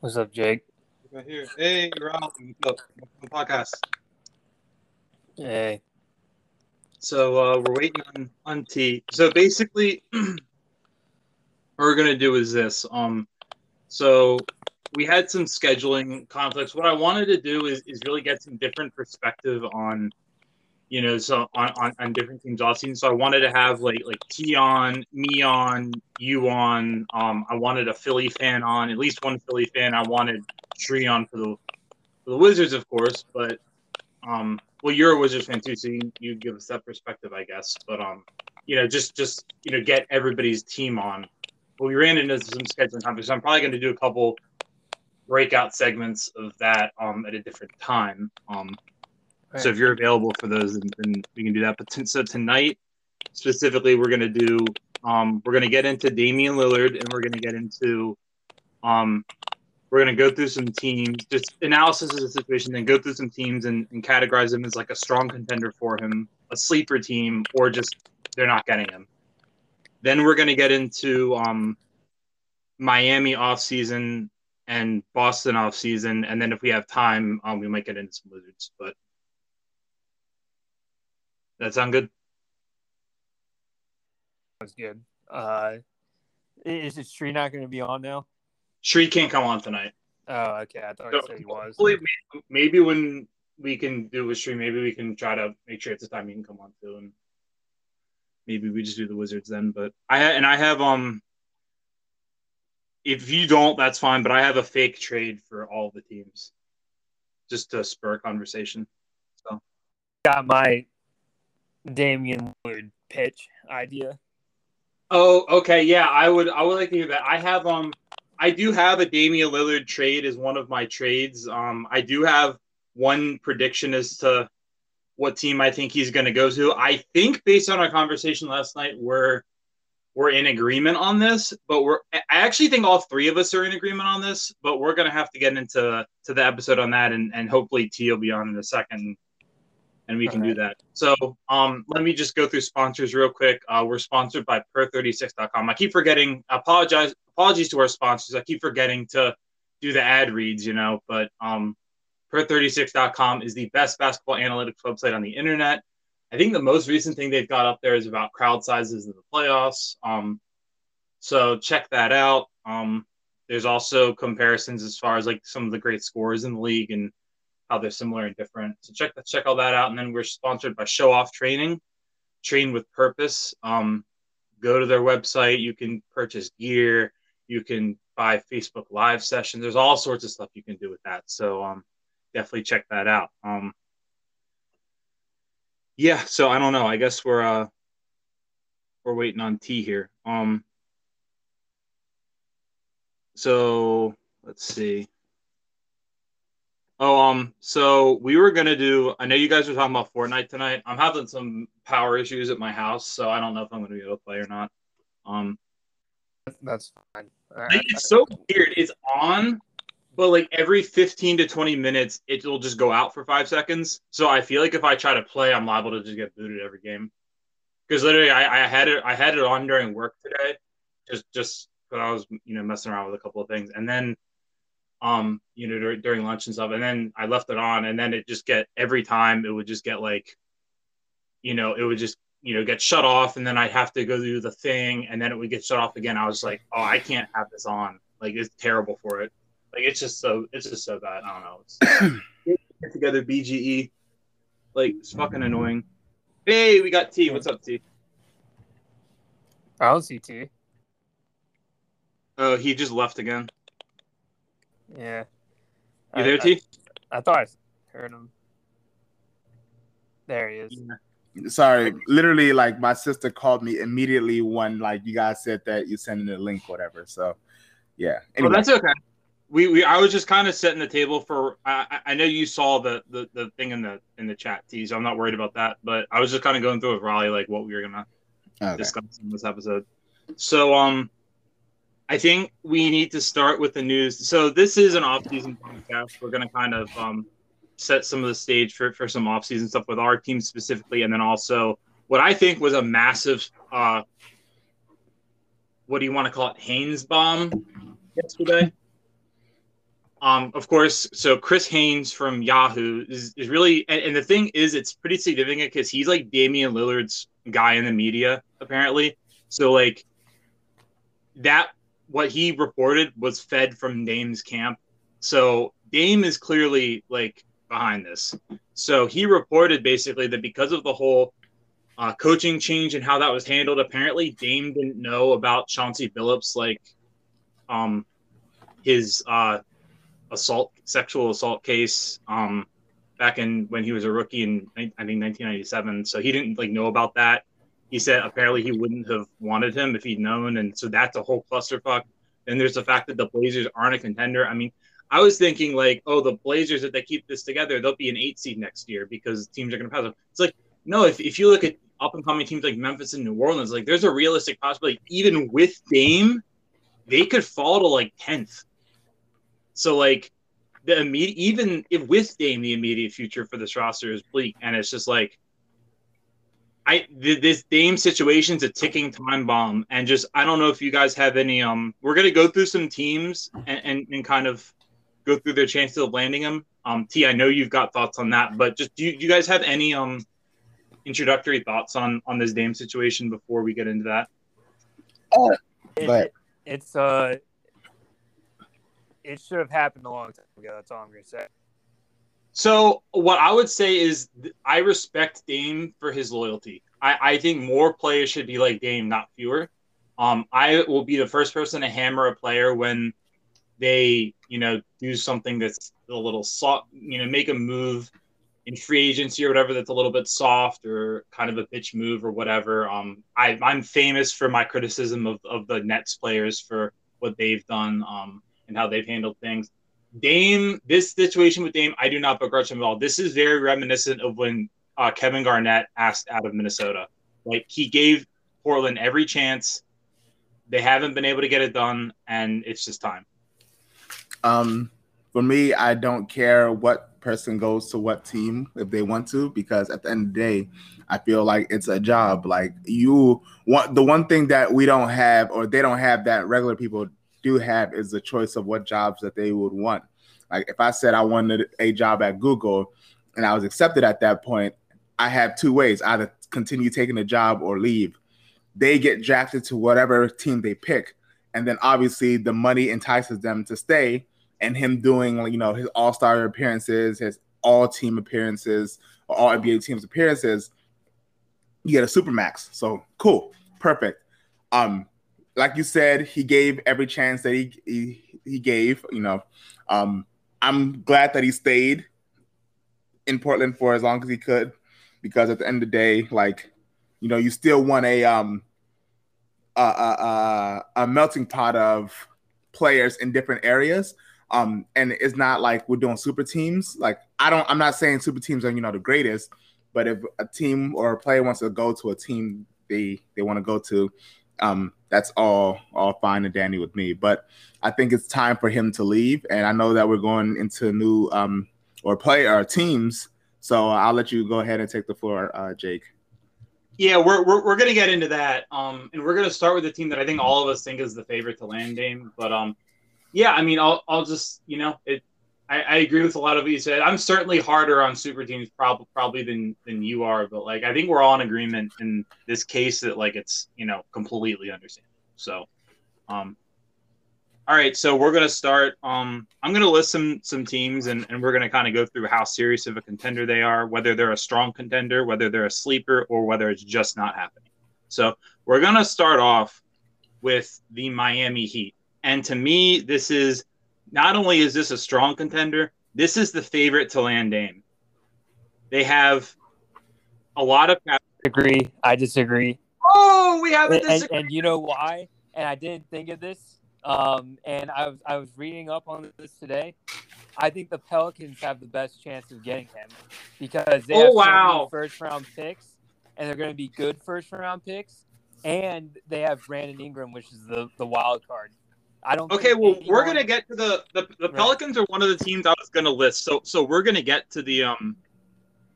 What's up, Jake? Right here. Hey, Rob. What's up? Podcast. Hey. So uh, we're waiting on on T. So basically, what we're gonna do is this. Um, so we had some scheduling conflicts. What I wanted to do is is really get some different perspective on, you know, so on on, on different teams off season. So I wanted to have like like T on, me on, you on. Um, I wanted a Philly fan on, at least one Philly fan. I wanted Tree on for the for the Wizards, of course, but um, well, you're a Wizards fan too, so you, you give us that perspective, I guess. But um, you know, just just you know, get everybody's team on. Well, we ran into some scheduling conflicts. I'm probably going to do a couple breakout segments of that um at a different time. Um, Right. so if you're available for those, then, we can do that. But t- so tonight, specifically, we're going to do um we're going to get into Damian Lillard, and we're going to get into um we're going to go through some teams, just analysis of the situation, then go through some teams and, and categorize them as like a strong contender for him, a sleeper team, or just they're not getting him. Then we're going to get into um, Miami offseason and Boston offseason. And then if we have time, um, we might get into some Wizards. But that sound good? That's good. Uh, is this tree not going to be on now? Shree can't come on tonight. Oh, okay. I thought So, you said he was. maybe, maybe when we can do it with Shree, maybe we can try to make sure it's the time he can come on too, and maybe we just do the Wizards then. But I and I have um, if you don't, that's fine. But I have a fake trade for all the teams, just to spur conversation. So Got my Damian Lillard pitch idea. Oh, okay, yeah, I would I would like to hear that. I have um I do have a Damian Lillard trade as one of my trades. Um I do have one prediction as to what team I think he's gonna go to. I think based on our conversation last night, we're we're in agreement on this, but we're I actually think all three of us are in agreement on this, but we're gonna have to get into to the episode on that and, and hopefully T will be on in a second and we can do that. So um, let me just go through sponsors real quick. Uh, we're sponsored by per36.com. I keep forgetting, apologize, apologies to our sponsors. I keep forgetting to do the ad reads, you know, but um, per36.com is the best basketball analytics website on the internet. I think the most recent thing they've got up there is about crowd sizes in the playoffs. Um, so check that out. Um, there's also comparisons as far as like some of the great scores in the league and how they're similar and different. So check that, check all that out. And then we're sponsored by Show Off Training, Train with Purpose. Um, go to their website. You can purchase gear. You can buy Facebook Live sessions. There's all sorts of stuff you can do with that. So um, definitely check that out. Um, yeah. So I don't know. I guess we're uh, we're waiting on T here. Um, so let's see. Oh, um, so we were gonna do. I know you guys were talking about Fortnite tonight. I'm having some power issues at my house, so I don't know if I'm gonna be able to play or not. Um, That's fine. Like, it's so weird. It's on, but like every 15 to 20 minutes, it'll just go out for five seconds. So I feel like if I try to play, I'm liable to just get booted every game. Because literally, I, I had it. I had it on during work today, just just because I was you know messing around with a couple of things, and then um, you know, dur- during lunch and stuff. And then I left it on, and then it just get every time it would just get like, you know, it would just you know get shut off, and then I'd have to go do the thing, and then it would get shut off again. I was like, oh, I can't have this on. Like it's terrible for it. Like it's just so it's just so bad. I don't know. It's, get together BGE. Like it's fucking annoying. Hey, we got T. What's up, T? I don't see T. Oh, he just left again. Yeah. You I- there, T? I, I thought I heard him. There he is. Sorry, literally, like my sister called me immediately when like you guys said that you're sending the link, whatever. So, yeah. Oh, Anyway, that's okay. We, we I was just kind of setting the table for. I, I I know you saw the, the the thing in the in the chat, T. So I'm not worried about that. But I was just kind of going through with Raleigh like what we were gonna okay. discuss in this episode. So um, I think we need to start with the news. So this is an off-season podcast. We're gonna kind of um set some of the stage for for some off-season stuff with our team specifically, and then also what I think was a massive uh, what do you want to call it, Haynes bomb yesterday. um, of course, so Chris Haynes from Yahoo is, is really, and, and the thing is, it's pretty significant because he's like Damian Lillard's guy in the media, apparently. So, like, that, what he reported was fed from Dame's camp. So, Dame is clearly like behind this. So, he reported basically that because of the whole uh, coaching change and how that was handled, apparently Dame didn't know about Chauncey Billups, like, um, his, uh, assault, sexual assault case, um, back in when he was a rookie in I think 1997. So he didn't like know about that. He said apparently he wouldn't have wanted him if he'd known, and so that's a whole clusterfuck. Then there's the fact that the Blazers aren't a contender. I mean, I was thinking like, oh, the Blazers if they keep this together, they'll be an eight seed next year because teams are going to pass them. It's like no, if if you look at up and coming teams like Memphis and New Orleans, like there's a realistic possibility even with Dame, they could fall to like tenth. So like the immediate, even if with Dame, the immediate future for this roster is bleak, and it's just like, I this Dame situation's a ticking time bomb, and just I don't know if you guys have any. Um, we're gonna go through some teams and and, and kind of go through their chances of landing them. Um, T, I know you've got thoughts on that, but just do you, do you guys have any um introductory thoughts on on this Dame situation before we get into that? Uh, It- But- it- it's uh, it should have happened a long time ago. That's all I'm gonna say. So what I would say is I respect Dame for his loyalty. I, I think more players should be like Dame, not fewer. Um, I will be the first person to hammer a player when they, you know, do something that's a little soft, you know, make a move in free agency or whatever that's a little bit soft or kind of a pitch move or whatever. Um, I, I'm famous for my criticism of, of the Nets players for what they've done um, and how they've handled things. Dame, this situation with Dame, I do not begrudge him at all. This is very reminiscent of when uh, Kevin Garnett asked out of Minnesota. Like he gave Portland every chance. They haven't been able to get it done, and it's just time. Um, for me, I don't care what person goes to what team if they want to, because at the end of the day, I feel like it's a job. Like you want the one thing that we don't have, or they don't have that regular people do have, is the choice of what jobs that they would want. Like if I said I wanted a job at Google and I was accepted at that point, I have two ways: either continue taking the job or leave. They get drafted to whatever team they pick, and then obviously the money entices them to stay and him doing you know his all star appearances, his all team appearances, or all NBA teams appearances, you get a super max. So cool, perfect. Um, like you said, he gave every chance that he he, he gave. You know, um, I'm glad that he stayed in Portland for as long as he could, because at the end of the day, like you know, you still want a um a, a, a, a melting pot of players in different areas um and it's not like we're doing super teams like i don't i'm not saying super teams are you know the greatest but if a team or a player wants to go to a team they they want to go to um that's all all fine and dandy with me but i think it's time for him to leave and i know that we're going into new um or play our teams so i'll let you go ahead and take the floor uh jake Yeah, we're, we're, we're gonna get into that. Um, and we're gonna start with the team that I think all of us think is the favorite to land Dame. But um, yeah, I mean, I'll I'll just you know it. I, I agree with a lot of what you said. I'm certainly harder on super teams probably probably than than you are, but like I think we're all in agreement in this case that like it's you know completely understandable. So, um, all right, so we're gonna start. Um, I'm gonna list some some teams, and, and we're gonna kind of go through how serious of a contender they are, whether they're a strong contender, whether they're a sleeper, or whether it's just not happening. So we're gonna start off with the Miami Heat, and to me, this is not only is this a strong contender, this is the favorite to land Dame. They have a lot of. Agree. I disagree. Oh, we have a And, and, disagreement. and you know why? And I didn't think of this. Um, and I was I was reading up on this today. I think the Pelicans have the best chance of getting him because they Oh, have so wow. many first round picks, and they're going to be good first round picks, and they have Brandon Ingram, which is the the wild card. I don't. Okay, think well, we're gonna get to the the, the Right. Pelicans are one of the teams I was gonna list. So so we're gonna get to the um,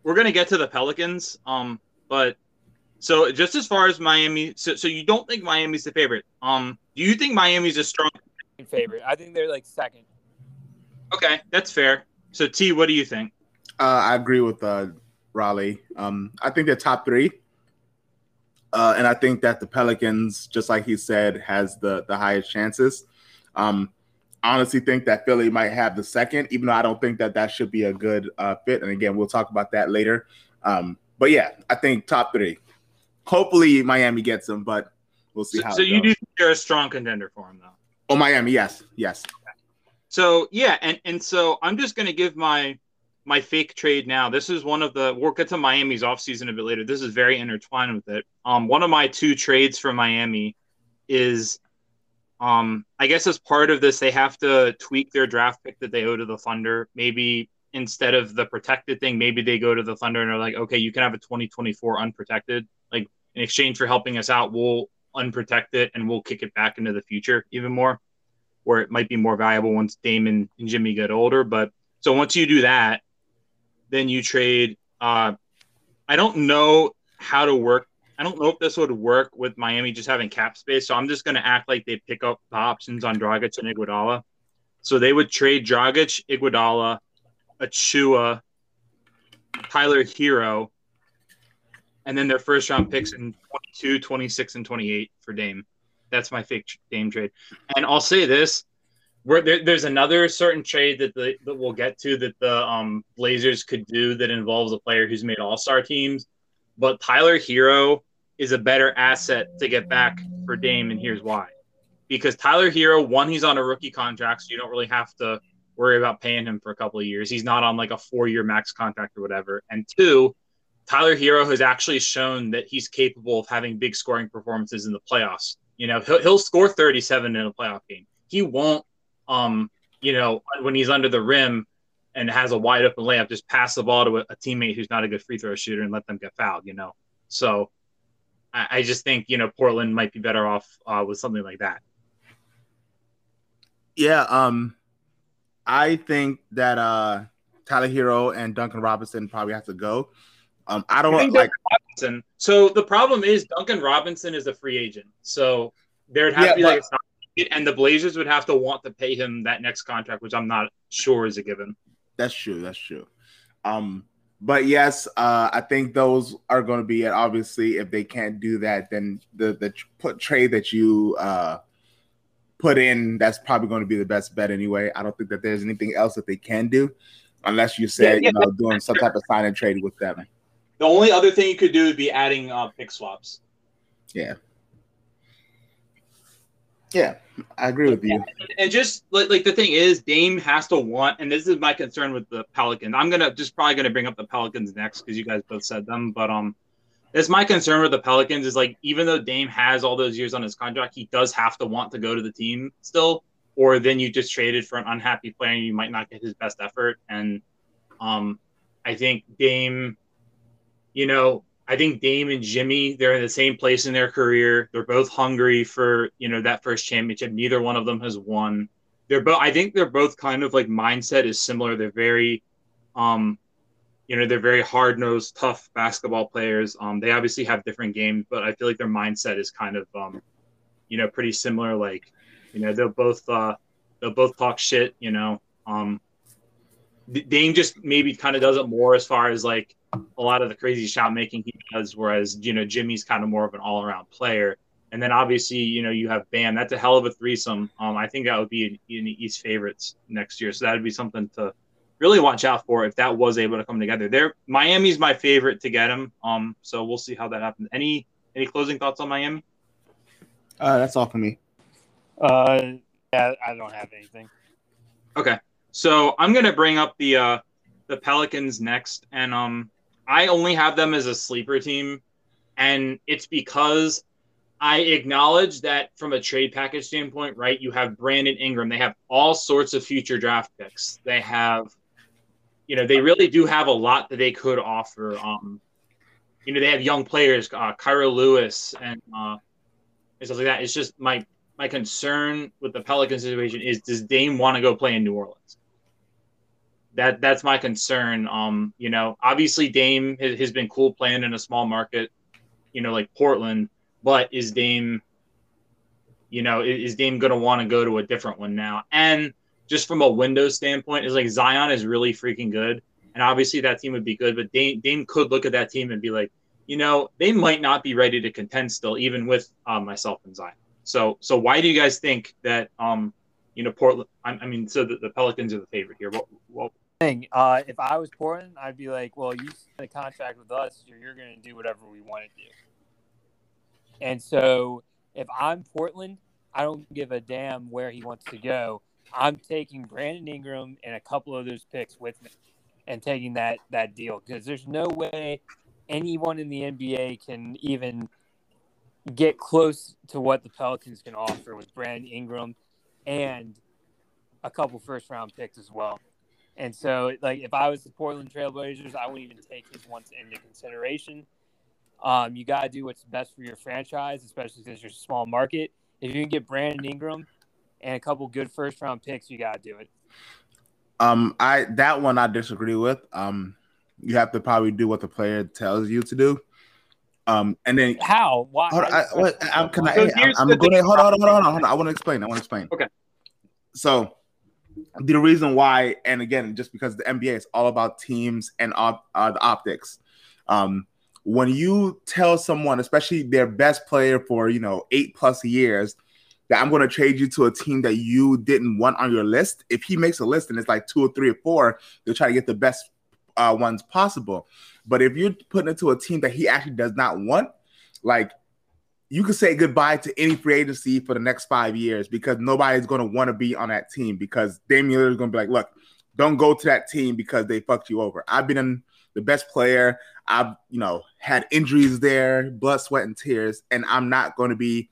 we're gonna get to the Pelicans. Um, but so just as far as Miami, so so you don't think Miami's the favorite? Um, do you think Miami's a strong? favorite. I think they're like second. Okay, that's fair. So T, what do you think? Uh, I agree with uh, Raleigh. Um, I think they're top three, uh, and I think that the Pelicans, just like he said, has the the highest chances. Um, I honestly think that Philly might have the second, even though I don't think that that should be a good uh, fit. And again, we'll talk about that later. Um, but yeah, I think top three. Hopefully, Miami gets them, but we'll see so, how. So you do think they're a strong contender for him, though. Oh, Miami, yes, yes. So yeah, and and so I'm just gonna give my my fake trade now. This is one of the we'll get to Miami's offseason a bit later. This is very intertwined with it. Um, one of my two trades for Miami is um, I guess as part of this, they have to tweak their draft pick that they owe to the Thunder. Maybe instead of the protected thing, maybe they go to the Thunder and are like, okay, you can have a 2024 unprotected. Like in exchange for helping us out, we'll unprotect it and we'll kick it back into the future even more, where it might be more valuable once Damon and Jimmy get older. But so once you do that, then you trade. Uh, I don't know how to work I don't know if this would work with Miami just having cap space. So I'm just going to act like they pick up the options on Dragic and Iguodala. So they would trade Dragic, Iguodala, Achiuwa, Tyler Herro, and then their first round picks in 22, 26, and 28 for Dame. That's my fake Dame trade. And I'll say this: there, there's another certain trade that the, that we'll get to that the um, Blazers could do that involves a player who's made All Star teams. But Tyler Herro is a better asset to get back for Dame, and here's why. Because Tyler Herro, one, he's on a rookie contract, so you don't really have to worry about paying him for a couple of years. He's not on like a four year max contract or whatever. And two, Tyler Herro has actually shown that he's capable of having big scoring performances in the playoffs. You know, he'll, he'll score 37 in a playoff game. He won't, um, you know, when he's under the rim and has a wide open layup, just pass the ball to a, a teammate who's not a good free throw shooter and let them get fouled, you know. So I, I just think you know Portland might be better off uh, with something like that. Yeah, um, I think that uh, Tyler Herro and Duncan Robinson probably have to go. Um, I don't want like Robinson. So the problem is Duncan Robinson is a free agent, so there'd have Yeah, to be like, but- and the Blazers would have to want to pay him that next contract, which I'm not sure is a given. That's true. That's true. Um, but yes, uh, I think those are going to be it. Obviously, if they can't do that, then the the put trade that you uh, put in that's probably going to be the best bet anyway. I don't think that there's anything else that they can do, unless you said Yeah, you know doing some type of sign and trade with them. The only other thing you could do would be adding uh, pick swaps. Yeah, yeah, I agree with you. and just like, like the thing is, Dame has to want, and this is my concern with the Pelicans. I'm gonna just probably gonna bring up the Pelicans next because you guys both said them, but um, it's my concern with the Pelicans is like even though Dame has all those years on his contract, he does have to want to go to the team still, or then you just traded for an unhappy player and you might not get his best effort. And um, I think Dame, you know, I think Dame and Jimmy, they're in the same place in their career. They're both hungry for, you know, that first championship. Neither one of them has won. They're both I think they're both kind of like mindset is similar. They're very um you know, they're very hard-nosed, tough basketball players. Um they obviously have different games, but I feel like their mindset is kind of um you know, pretty similar like, you know, they'll both uh they'll both talk shit, you know. Um Dame just maybe kind of does it more as far as like a lot of the crazy shot making he does, whereas you know Jimmy's kind of more of an all around player. And then obviously you know you have Bam. That's a hell of a threesome. Um, I think that would be in, in the East favorites next year, so that would be something to really watch out for if that was able to come together. There, Miami's my favorite to get him. Um, so we'll see how that happens. Any any closing thoughts on Miami? Uh, that's all for me. Uh, yeah, I don't have anything. Okay. So I'm gonna bring up the uh the Pelicans next, and um I only have them as a sleeper team, and it's because I acknowledge that from a trade package standpoint, right? You have Brandon Ingram, they have all sorts of future draft picks. They have, you know, they really do have a lot that they could offer. Um, you know, they have young players, uh, Kira Lewis, and uh, and stuff like that. It's just my my concern with the Pelican situation is does Dame want to go play in New Orleans? That that's my concern. Um, you know, obviously Dame has, has been cool playing in a small market, you know, like Portland, but is Dame, you know, is, is Dame to want to go to a different one now? And just from a window standpoint, is like Zion is really freaking good, and obviously that team would be good. But Dame, Dame could look at that team and be like, you know, they might not be ready to contend still, even with um, myself and Zion. So, so why do you guys think that, um, you know, Portland? I, I mean, so the, the, Pelicans are the favorite here. What, what? Thing, uh, if I was Portland, I'd be like, well, you signed a contract with us, you're, you're going to do whatever we want to do. And so, if I'm Portland, I don't give a damn where he wants to go. I'm taking Brandon Ingram and a couple of those picks with me, and taking that that deal because there's no way anyone in the NBA can even get close to what the Pelicans can offer with Brandon Ingram and a couple first round picks as well. And so, like, if I was the Portland Trailblazers, I wouldn't even take his wants into consideration. Um, you got to do what's best for your franchise, especially since you're a small market. If you can get Brandon Ingram and a couple good first round picks, you got to do it. Um, I that one I disagree with. Um, you have to probably do what the player tells you to do. Um, and then how? Why? Hold on, I, what, I'm, can so I, I'm, I'm going to hold on, hold on, hold on, hold on. I want to explain. I want to explain. Okay. So the reason why, and again, just because the NBA is all about teams and op, uh, the optics. Um, when you tell someone, especially their best player for you know eight plus years, that I'm going to trade you to a team that you didn't want on your list, if he makes a list and it's like two or three or four, they'll try to get the best uh, ones possible. But if you're putting it to a team that he actually does not want, like you could say goodbye to any free agency for the next five years because nobody's going to want to be on that team because Damian Lillard is going to be like, look, don't go to that team because they fucked you over. I've been in the best player. I've, you know, had injuries there, blood, sweat, and tears, and I'm not going to be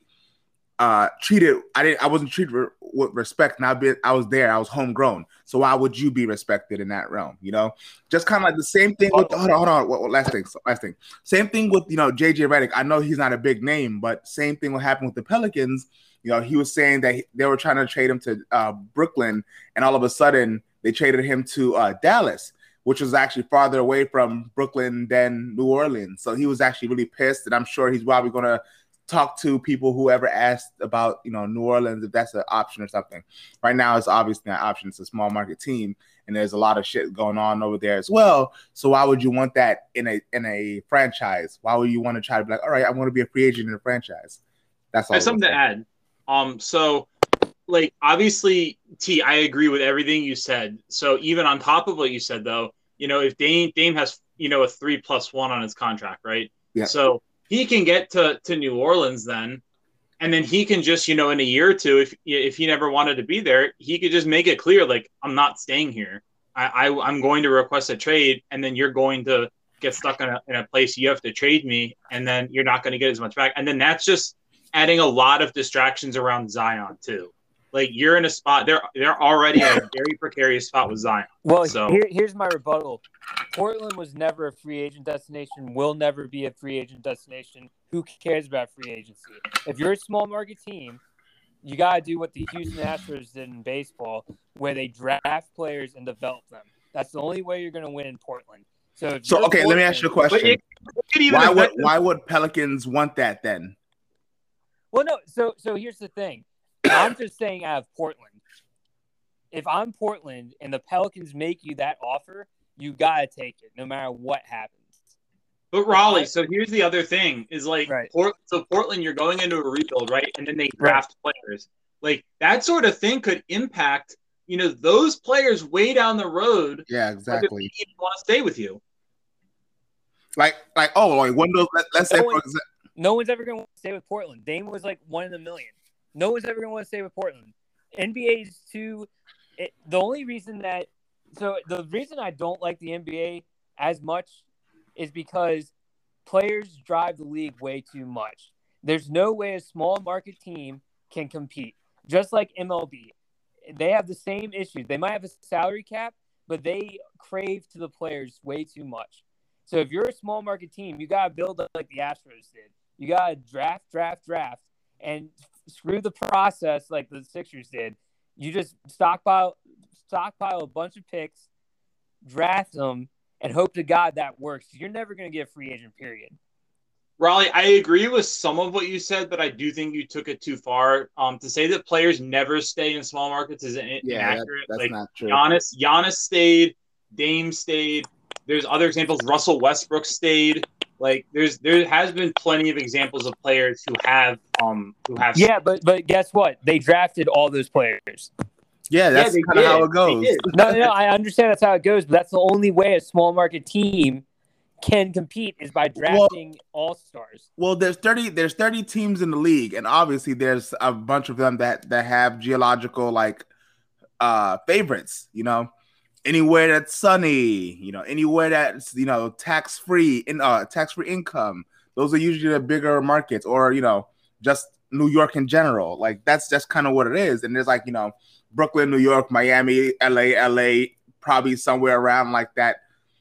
uh, treated. I didn't. I wasn't treated re- with respect, and I been. I was there. I was homegrown. So why would you be respected in that realm? You know, just kind of like the same thing with. Hold on, hold on. What, what, last thing. Last thing. Same thing with you know JJ Redick. I know he's not a big name, but same thing will happen with the Pelicans. You know, he was saying that they were trying to trade him to uh, Brooklyn, and all of a sudden they traded him to uh, Dallas which was actually farther away from Brooklyn than New Orleans. So he was actually really pissed, and I'm sure he's probably to talk to people who ever asked about you know New Orleans if that's an option or something. Right now, it's obviously not an option. It's a small market team, and there's a lot of shit going on over there as well. So why would you want that in a in a franchise? Why would you want to try to be like, all right, I want to be a free agent in a franchise? That's all. I have something to add. Um, so like obviously, T, I agree with everything you said. So even on top of what you said, though, you know, if Dame Dame has you know a three plus one on his contract, right? Yeah. So he can get to to New Orleans then, and then he can just you know in a year or two, if if he never wanted to be there, he could just make it clear like I'm not staying here. I, I am going to request a trade, and then you're going to get stuck in a, in a place you have to trade me, and then you're not going to get as much back, and then that's just adding a lot of distractions around Zion too. Like you're in a spot they're they're already in a very precarious spot with Zion. Well, so here, here's my rebuttal. Portland was never a free agent destination, will never be a free agent destination. Who cares about free agency? If you're a small market team, you got to do what the Houston Astros did in baseball, where they draft players and develop them. That's the only way you're going to win in Portland. So, so okay, Portland, let me ask you a question. It, it why would why would Pelicans want that then? Well, no. So so here's the thing. I'm just saying out of Portland. If I'm Portland and the Pelicans make you that offer, you gotta take it, no matter what happens. But Raleigh, so here's the other thing: is like, right. Port, so Portland, you're going into a rebuild, right? And then they draft right. players. Like that sort of thing could impact, you know, those players way down the road. Yeah, exactly. Want to stay with you? Like, like, oh, like one of those. Let, us no say, one, for example, no one's ever going to stay with Portland. Dame was like one in a million. No one's ever going to want to stay with Portland. NBA is too. It, the only reason that so the reason I don't like the NBA as much is because players drive the league way too much. There's no way a small market team can compete. Just like MLB, they have the same issues. They might have a salary cap, but they crave to the players way too much. So if you're a small market team, you got to build up like the Astros did. You got to draft, draft, draft, and screw the process like the Sixers did. You just stockpile stockpile a bunch of picks, draft them, and hope to God that works. You're never going to get a free agent. Period. Raleigh, I agree with some of what you said, but I do think you took it too far. Um, to say that players never stay in small markets is in- Yeah, that- inaccurate. that's like not true. Giannis, Giannis stayed, Dame stayed. There's other examples. Russell Westbrook stayed. Like there's there has been plenty of examples of players who have um who have Yeah, but but guess what? They drafted all those players. Yeah, that's they kind of how it goes. did. No, no, I understand that's how it goes, but that's the only way a small market team can compete is by drafting all stars. Well, there's thirty. There's thirty teams in the league, and obviously there's a bunch of them that that have geological like uh favorites. You know, anywhere that's sunny. You know, anywhere that's you know tax free in uh tax free income. Those are usually the bigger markets, or you know, just New York in general. Like that's just kind of what it is. And there's like you know Brooklyn, New York, Miami, LA, LA, probably somewhere around like that.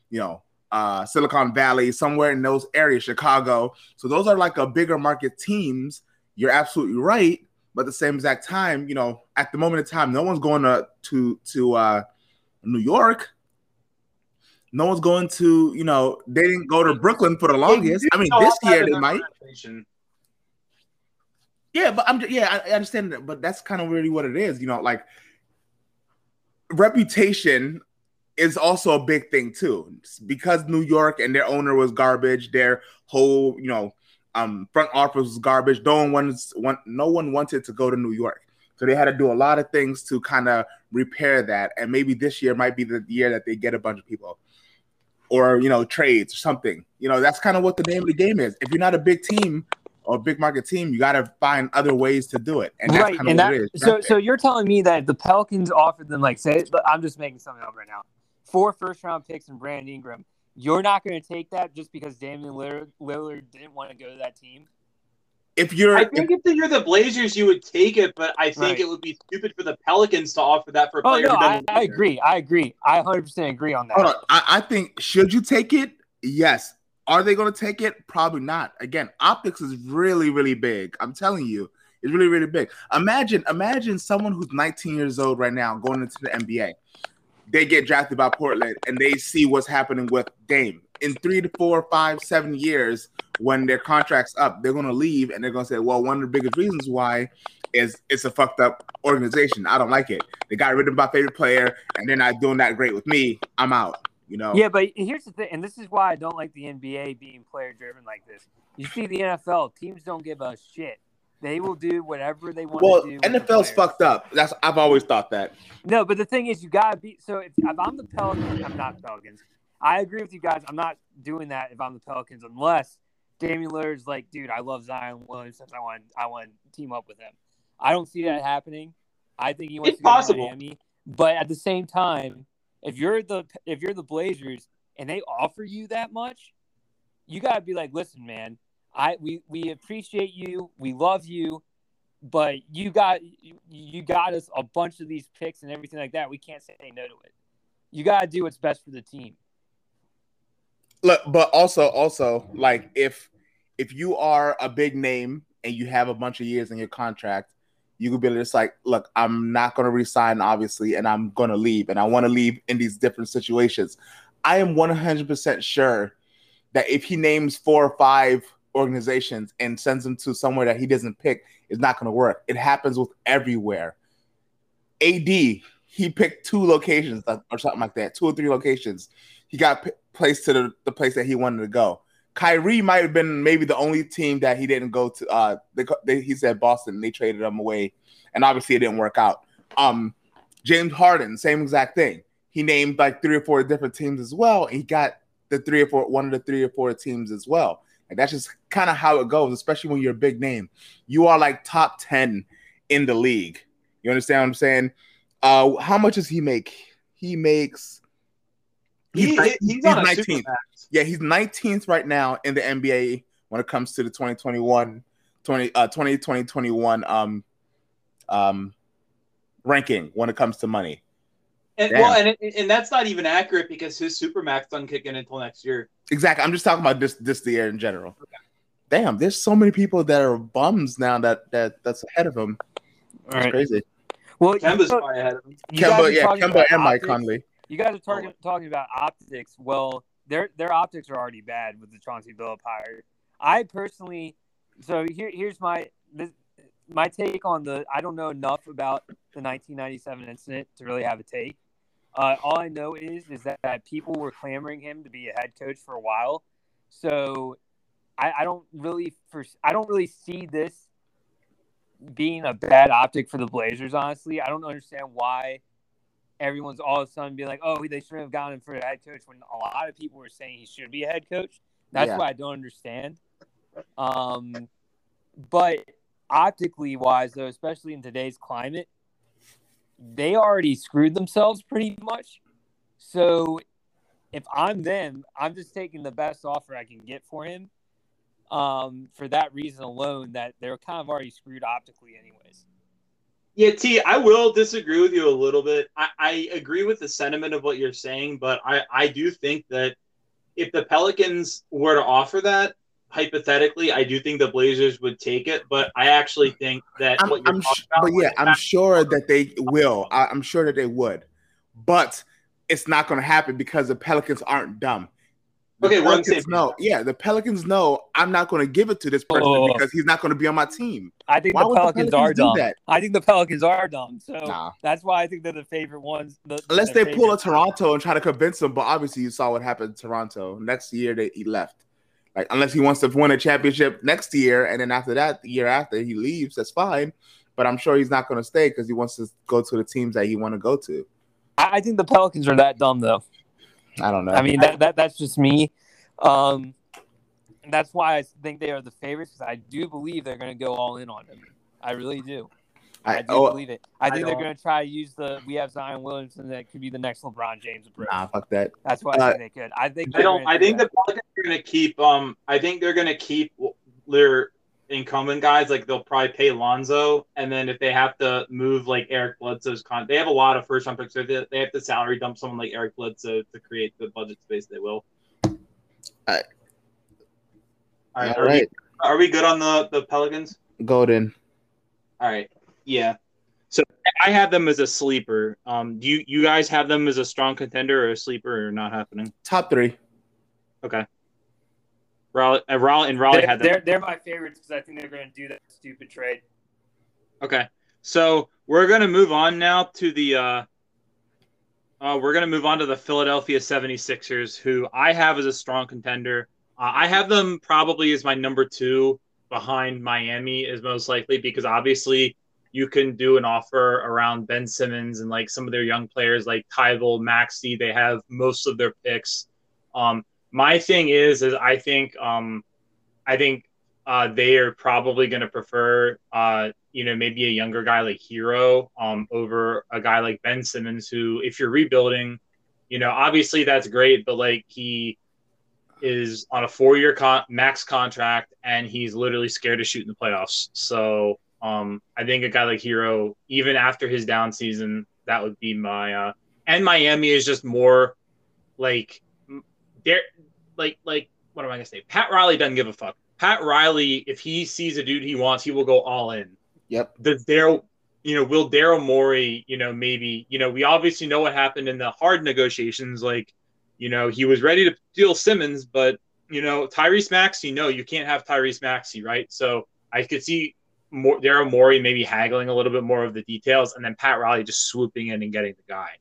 You know, uh, Silicon Valley, somewhere in those areas, Chicago. So those are like a bigger market teams. You're absolutely right, but at the same exact time, you know, at the moment in time, no one's going to to to uh, New York. No one's going to, you know, they didn't go to Brooklyn for the longest. I mean, this year they might. Yeah, but I'm yeah, I, understand that, but that's kind of really what it is. You know, like reputation is also a big thing too, because New York and their owner was garbage. Their whole, you know, um, front office was garbage. No one wants, want, no one wanted to go to New York, so they had to do a lot of things to kind of repair that. And maybe this year might be the year that they get a bunch of people, or you know, trades or something. You know, that's kind of what the name of the game is. If you're not a big team or a big market team, you got to find other ways to do it. And that's right, kind of that what it is. so so you're telling me that the Pelicans offered them like say I'm just making something up right now, four first round picks and Brandon Ingram, you're not going to take that just because Damian Lillard, Lillard didn't want to go to that team. If you're I think if you're the Blazers, you would take it, but I think Right. it would be stupid for the Pelicans to offer that for a player. Oh player. no, I, I agree. I agree. I 100 percent agree on that. Hold on. I, I think should you take it? Yes. Are they going to take it? Probably not. Again, optics is really, really big. I'm telling you, it's really, really big. Imagine, imagine someone who's 19 years old right now going into the NBA. They get drafted by Portland and they see what's happening with Dame. In three to four, five, seven years, when their contract's up, they're going to leave and they're going to say, "Well, one of the biggest reasons why is it's a fucked up organization. I don't like it. They got rid of my favorite player, and they're not doing that great with me. I'm out." You know. Yeah, but here's the thing, and this is why I don't like the NBA being player driven like this. You see, the NFL teams don't give a shit. They will do whatever they want Well, to do. NFL's fucked up. That's I've always thought that. No, but the thing is, you gotta be. So if, if I'm the Pelicans, I'm not the Pelicans. I agree with you guys. I'm not doing that if I'm the Pelicans, unless Damian Lillard's like, dude, I love Zion Williamson. I want, I want to team up with him. I don't see that happening. I think he wants It's to go to. Miami, but at the same time, if you're the if you're the Blazers and they offer you that much, you gotta be like, listen, man, I we we appreciate you, we love you, but you got you, you got us a bunch of these picks and everything like that. We can't say no to it. You got to do what's best for the team. Look, but also, also, like if if you are a big name and you have a bunch of years in your contract, you could be just like, look, I'm not going to resign, obviously, and I'm going to leave, and I want to leave in these different situations. I am 100% sure that if he names four or five organizations and sends them to somewhere that he doesn't pick, it's not going to work. It happens with everywhere. AD, he picked two locations or something like that, two or three locations. He got p- placed to the, the place that he wanted to go. Kyrie might have been maybe the only team that he didn't go to. Uh, they, they, he said Boston. They traded him away, and obviously it didn't work out. Um, James Harden, same exact thing. He named like three or four different teams as well. He got the three or four, one of the three or four teams as well. And that's just kind of how it goes, especially when you're a big name. You are like top 10 in the league. You understand what I'm saying? Uh, how much does he make? He makes. He, ni- he's, on a 19th. supermax. Yeah, he's 19th right now in the NBA when it comes to the 2021 20 uh 20 2021 um um ranking when it comes to money. And, Damn. well, and, it, and that's not even accurate because his supermax doesn't kick in until next year. Exactly. I'm just talking about this this the year in general. Damn, there's so many people that are bums now that that that's ahead of him. All It's crazy. Well, you, Kemba's know, probably ahead of him. you guys Kemba, are yeah, Kemba and Mike optics. Conley. You guys are talking talking about optics. Well, their their optics are already bad with the Chauncey Billup hire. I personally, so here here's my this, my take on the. I don't know enough about the 1997 incident to really have a take. Uh, all I know is is that, that, people were clamoring him to be a head coach for a while. So I, I don't really for I don't really see this being a bad optic for the Blazers. Honestly, I don't understand why everyone's all of a sudden being like, "Oh, they shouldn't have gone him for a head coach." When a lot of people were saying he should be a head coach. That's yeah. what I don't understand. Um, but optically wise, though, especially in today's climate, they already screwed themselves pretty much. So if I'm them, I'm just taking the best offer I can get for him. Um, for that reason alone, that they're kind of already screwed optically, anyways. Yeah, T, I will disagree with you a little bit. I, I agree with the sentiment of what you're saying, but I, I do think that if the Pelicans were to offer that, hypothetically, I do think the Blazers would take it, but I actually think that I'm, I'm sh- but yeah, I'm sure that they will. I, I'm sure that they would, but it's not going to happen because the Pelicans aren't dumb. The okay, Pelicans know. Yeah, the Pelicans know I'm not going to give it to this person oh. because he's not going to be on my team. I think the Pelicans, the Pelicans, are dumb. That? I think the Pelicans are dumb. So nah. that's why I think they're the favorite ones. The, Unless they pull a Toronto and try to convince them, but obviously you saw what happened in Toronto. Next year they he left. Like unless he wants to win a championship next year, and then after that, the year after he leaves, that's fine. But I'm sure he's not going to stay because he wants to go to the teams that he want to go to. I think the Pelicans are that dumb though. I don't know. I mean, that, that that's just me. Um, that's why I think they are the favorites because I do believe they're going to go all in on them. I really do. I, I do oh, believe it. I think I they're going to try to use the we have Zion Williamson that could be the next LeBron James approach. Nah, fuck that. That's why uh, I think they could. I think I don't. I think the Pelicans are going to keep. Um, I think they're going to keep their incumbent guys. Like they'll probably pay Lonzo, and then if they have to move like Eric Bledsoe's con, they have a lot of first round picks. So they, they have to salary dump someone like Eric Bledsoe to create the budget space. They will. All right. All right. All are, right. We, are we good on the the Pelicans? Golden. All right. Yeah. So I have them as a sleeper. Um, do you you guys have them as a strong contender or a sleeper or not happening? Top three. Okay. Raleigh, uh, Raleigh and Raleigh they're, had them. They're, they're my favorites because I think they're going to do that stupid trade. Okay, so we're going to move on now to the. Uh, uh, we're going to move on to the Philadelphia 76ers, who I have as a strong contender. Uh, I have them probably as my number two behind Miami, is most likely because obviously you can do an offer around Ben Simmons and like some of their young players like Thybulle, Maxey. They have most of their picks. Um, my thing is, is I think, um, I think uh, they are probably going to prefer, uh, you know, maybe a younger guy like Herro um, over a guy like Ben Simmons, who, if you're rebuilding, you know, obviously that's great, but like he is on a four-year con- max contract and he's literally scared to shoot in the playoffs. So um, I think a guy like Herro, even after his down season, that would be my. Uh, and Miami is just more like there, like like what am I gonna say? Pat Riley doesn't give a fuck. Pat Riley, if he sees a dude he wants, he will go all in. Yep. The Daryl, you know, will Daryl Morey, you know, maybe, you know, we obviously know what happened in the hard negotiations. Like, you know, he was ready to deal Simmons, but you know, Tyrese Maxey, no, you can't have Tyrese Maxey, right? So I could see more Daryl Morey maybe haggling a little bit more of the details, and then Pat Riley just swooping in and getting the guy.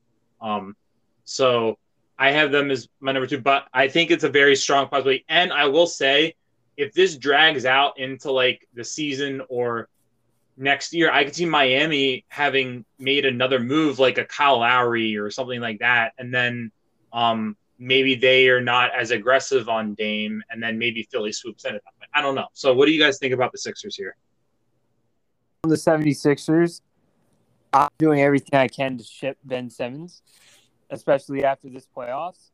Um, so I have them as my number two, but I think it's a very strong possibility. And I will say, if this drags out into like the season or next year, I could see Miami having made another move like a Kyle Lowry or something like that, and then um, maybe they are not as aggressive on Dame, and then maybe Philly swoops in. I don't know. So, what do you guys think about the Sixers here? the 76ers, I'm doing everything I can to ship Ben Simmons, especially after this playoffs.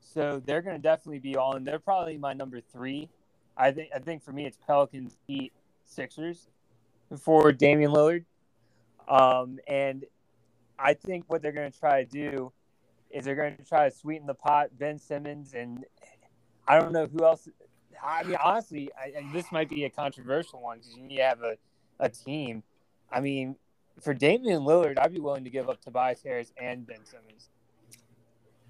So they're going to definitely be all in. They're probably my number three. I think. I think for me, it's Pelicans, Heat, Sixers for Damian Lillard. Um, and I think what they're going to try to do is they're going to try to sweeten the pot. Ben Simmons and I don't know who else. I mean, honestly, I, this might be a controversial one because you need to have a a team. I mean, for Damian Lillard, I'd be willing to give up Tobias Harris and Ben Simmons.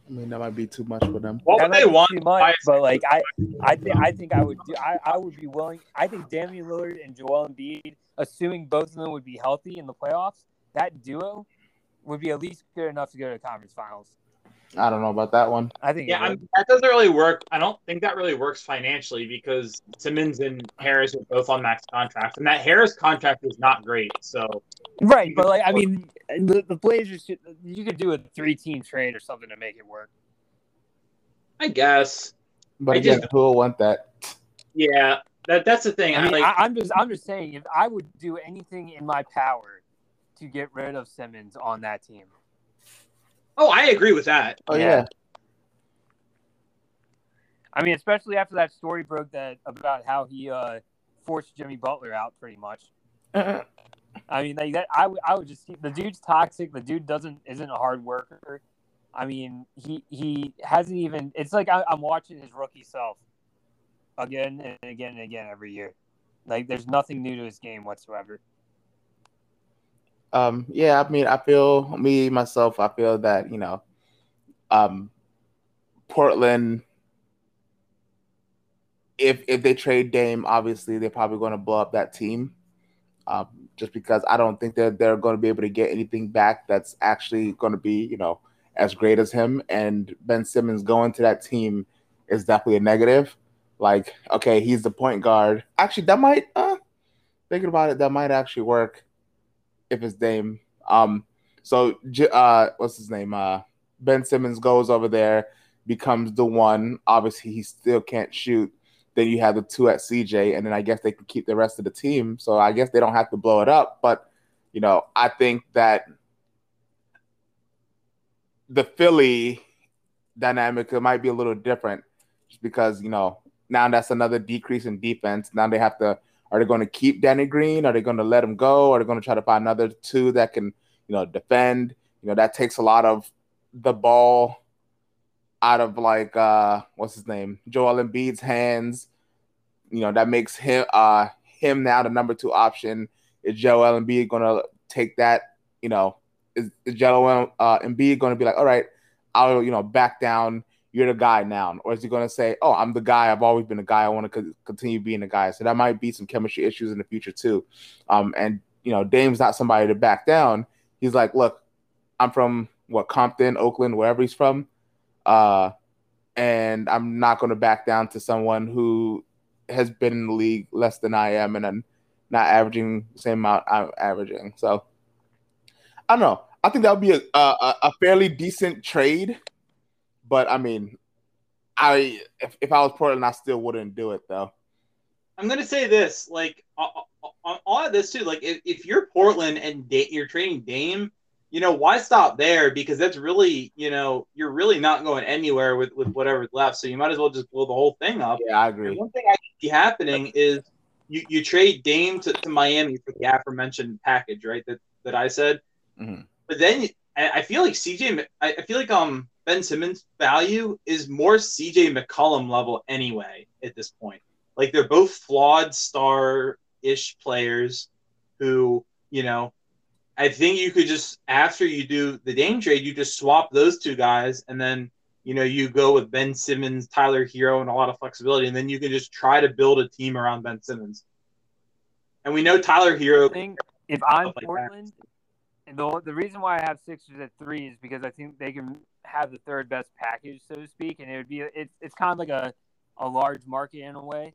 I mean, that might be too much for them. What would they want? too much, but like I, I think I think I would do. I, I would be willing. I think Damian Lillard and Joel Embiid, assuming both of them would be healthy in the playoffs, that duo would be at least good enough to go to the conference finals. I don't know about that one. I think. Yeah, I mean, that doesn't really work. I don't think that really works financially because Simmons and Harris are both on max contracts, and that Harris contract is not great. So right, but like I mean, the, the Blazers, you could do a three-team trade or something to make it work. I guess, But I again, just- who will want that? yeah, that that's the thing. I mean, like, I, I'm just, I'm just saying, if I would do anything in my power to get rid of Simmons on that team, oh, I agree with that. Oh Yeah. yeah. I mean, especially after that story broke that about how he uh, forced Jimmy Butler out, pretty much. I mean, like that. I would, I would just the dude's toxic. The dude doesn't isn't a hard worker. I mean, he he hasn't even. It's like I, I'm watching his rookie self again and again and again every year. Like, there's nothing new to his game whatsoever. Um, yeah, I mean, I feel me myself. I feel that you know, um, Portland. If if they trade Dame, obviously they're probably going to blow up that team. Um, just because I don't think that they're going to be able to get anything back that's actually going to be you know as great as him. And Ben Simmons going to that team is definitely a negative. Like, okay, he's the point guard. Actually, that might. Uh, thinking about it, that might actually work if it's Dame. Um, so uh, what's his name? Uh, Ben Simmons goes over there, becomes the one. Obviously, he still can't shoot. Then you have the two at CJ, and then I guess they can keep the rest of the team. So I guess they don't have to blow it up. But you know, I think that the Philly dynamic might be a little different, just because you know now that's another decrease in defense. Now they have to are they going to keep Danny Green? Are they going to let him go? Are they going to try to find another two that can, you know, defend? You know, that takes a lot of the ball out of like uh what's his name? Joel Embiid's hands. You know, that makes him uh him now the number two option. Is Joel Embiid gonna take that? You know, is, is Joel uh Embiid gonna be like, all right, I'll you know back down you're the guy now, or is he going to say, "Oh, I'm the guy. I've always been the guy. I want to co- continue being the guy." So that might be some chemistry issues in the future too. Um, and you know, Dame's not somebody to back down. He's like, "Look, I'm from what Compton, Oakland, wherever he's from, uh, and I'm not going to back down to someone who has been in the league less than I am and I'm not averaging the same amount I'm averaging." So I don't know. I think that would be a, a, a fairly decent trade. But I mean, I if, if I was Portland, I still wouldn't do it though. I'm gonna say this, like on, all of this too. Like if, if you're Portland and da- you're trading Dame, you know why stop there? Because that's really, you know, you're really not going anywhere with with whatever's left. So you might as well just blow the whole thing up. Yeah, I And agree. one thing I see happening is you, you trade Dame to, to Miami for the aforementioned package, right? That that I said. Mhm. But then I, I feel like CJ, I, I feel like um Ben Simmons' value is more CJ McCollum level anyway at this point. Like they're both flawed star ish players who, you know, I think you could just after you do the Dame trade, you just swap those two guys and then you know you go with Ben Simmons, Tyler Herro, and a lot of flexibility, and then you can just try to build a team around Ben Simmons. And we know Tyler Herro. I think if I'm like that. And the the reason why I have Sixers at three is because I think they can have the third best package, so to speak, and it would be it's it's kind of like a a large market in a way.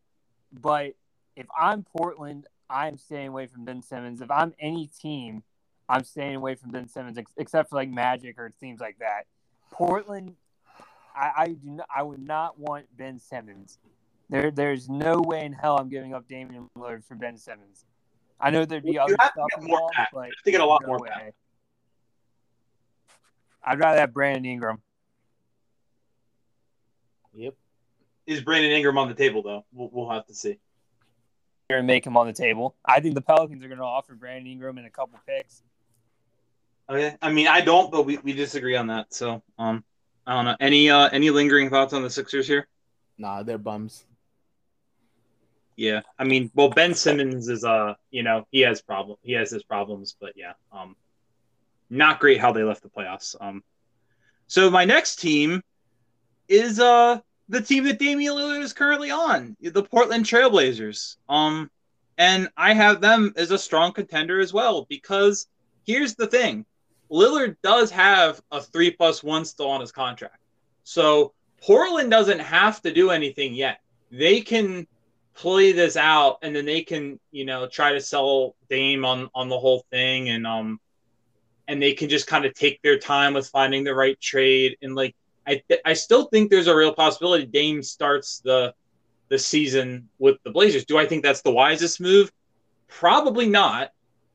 But if I'm Portland, I'm staying away from Ben Simmons. If I'm any team, I'm staying away from Ben Simmons, ex- except for like Magic or teams like that. Portland, I, I do not, I would not want Ben Simmons. There, there's no way in hell I'm giving up Damian Lillard for Ben Simmons. I know there'd be You other have to stuff get more involved, back. but have to get a lot no more way. back. I'd rather have Brandon Ingram. Yep. Is Brandon Ingram on the table though? We'll, we'll have to see. and make him on the table. I think the Pelicans are going to offer Brandon Ingram in a couple picks. Okay. I mean, I don't, but we, we disagree on that. So, um, I don't know. Any uh any lingering thoughts on the Sixers here? Nah, they're bums. Yeah. I mean, well, Ben Simmons is uh, you know, he has problem. He has his problems, but yeah, um, not great how they left the playoffs. Um, So my next team is uh the team that Damian Lillard is currently on, the Portland Trailblazers. Um, and I have them as a strong contender as well because here's the thing: Lillard does have a three plus one still on his contract, so Portland doesn't have to do anything yet. They can play this out, and then they can, you know, try to sell Dame on on the whole thing, and um, and they can just kind of take their time with finding the right trade and like I th- I still think there's a real possibility Dame starts the the season with the Blazers. Do I think that's the wisest move? Probably not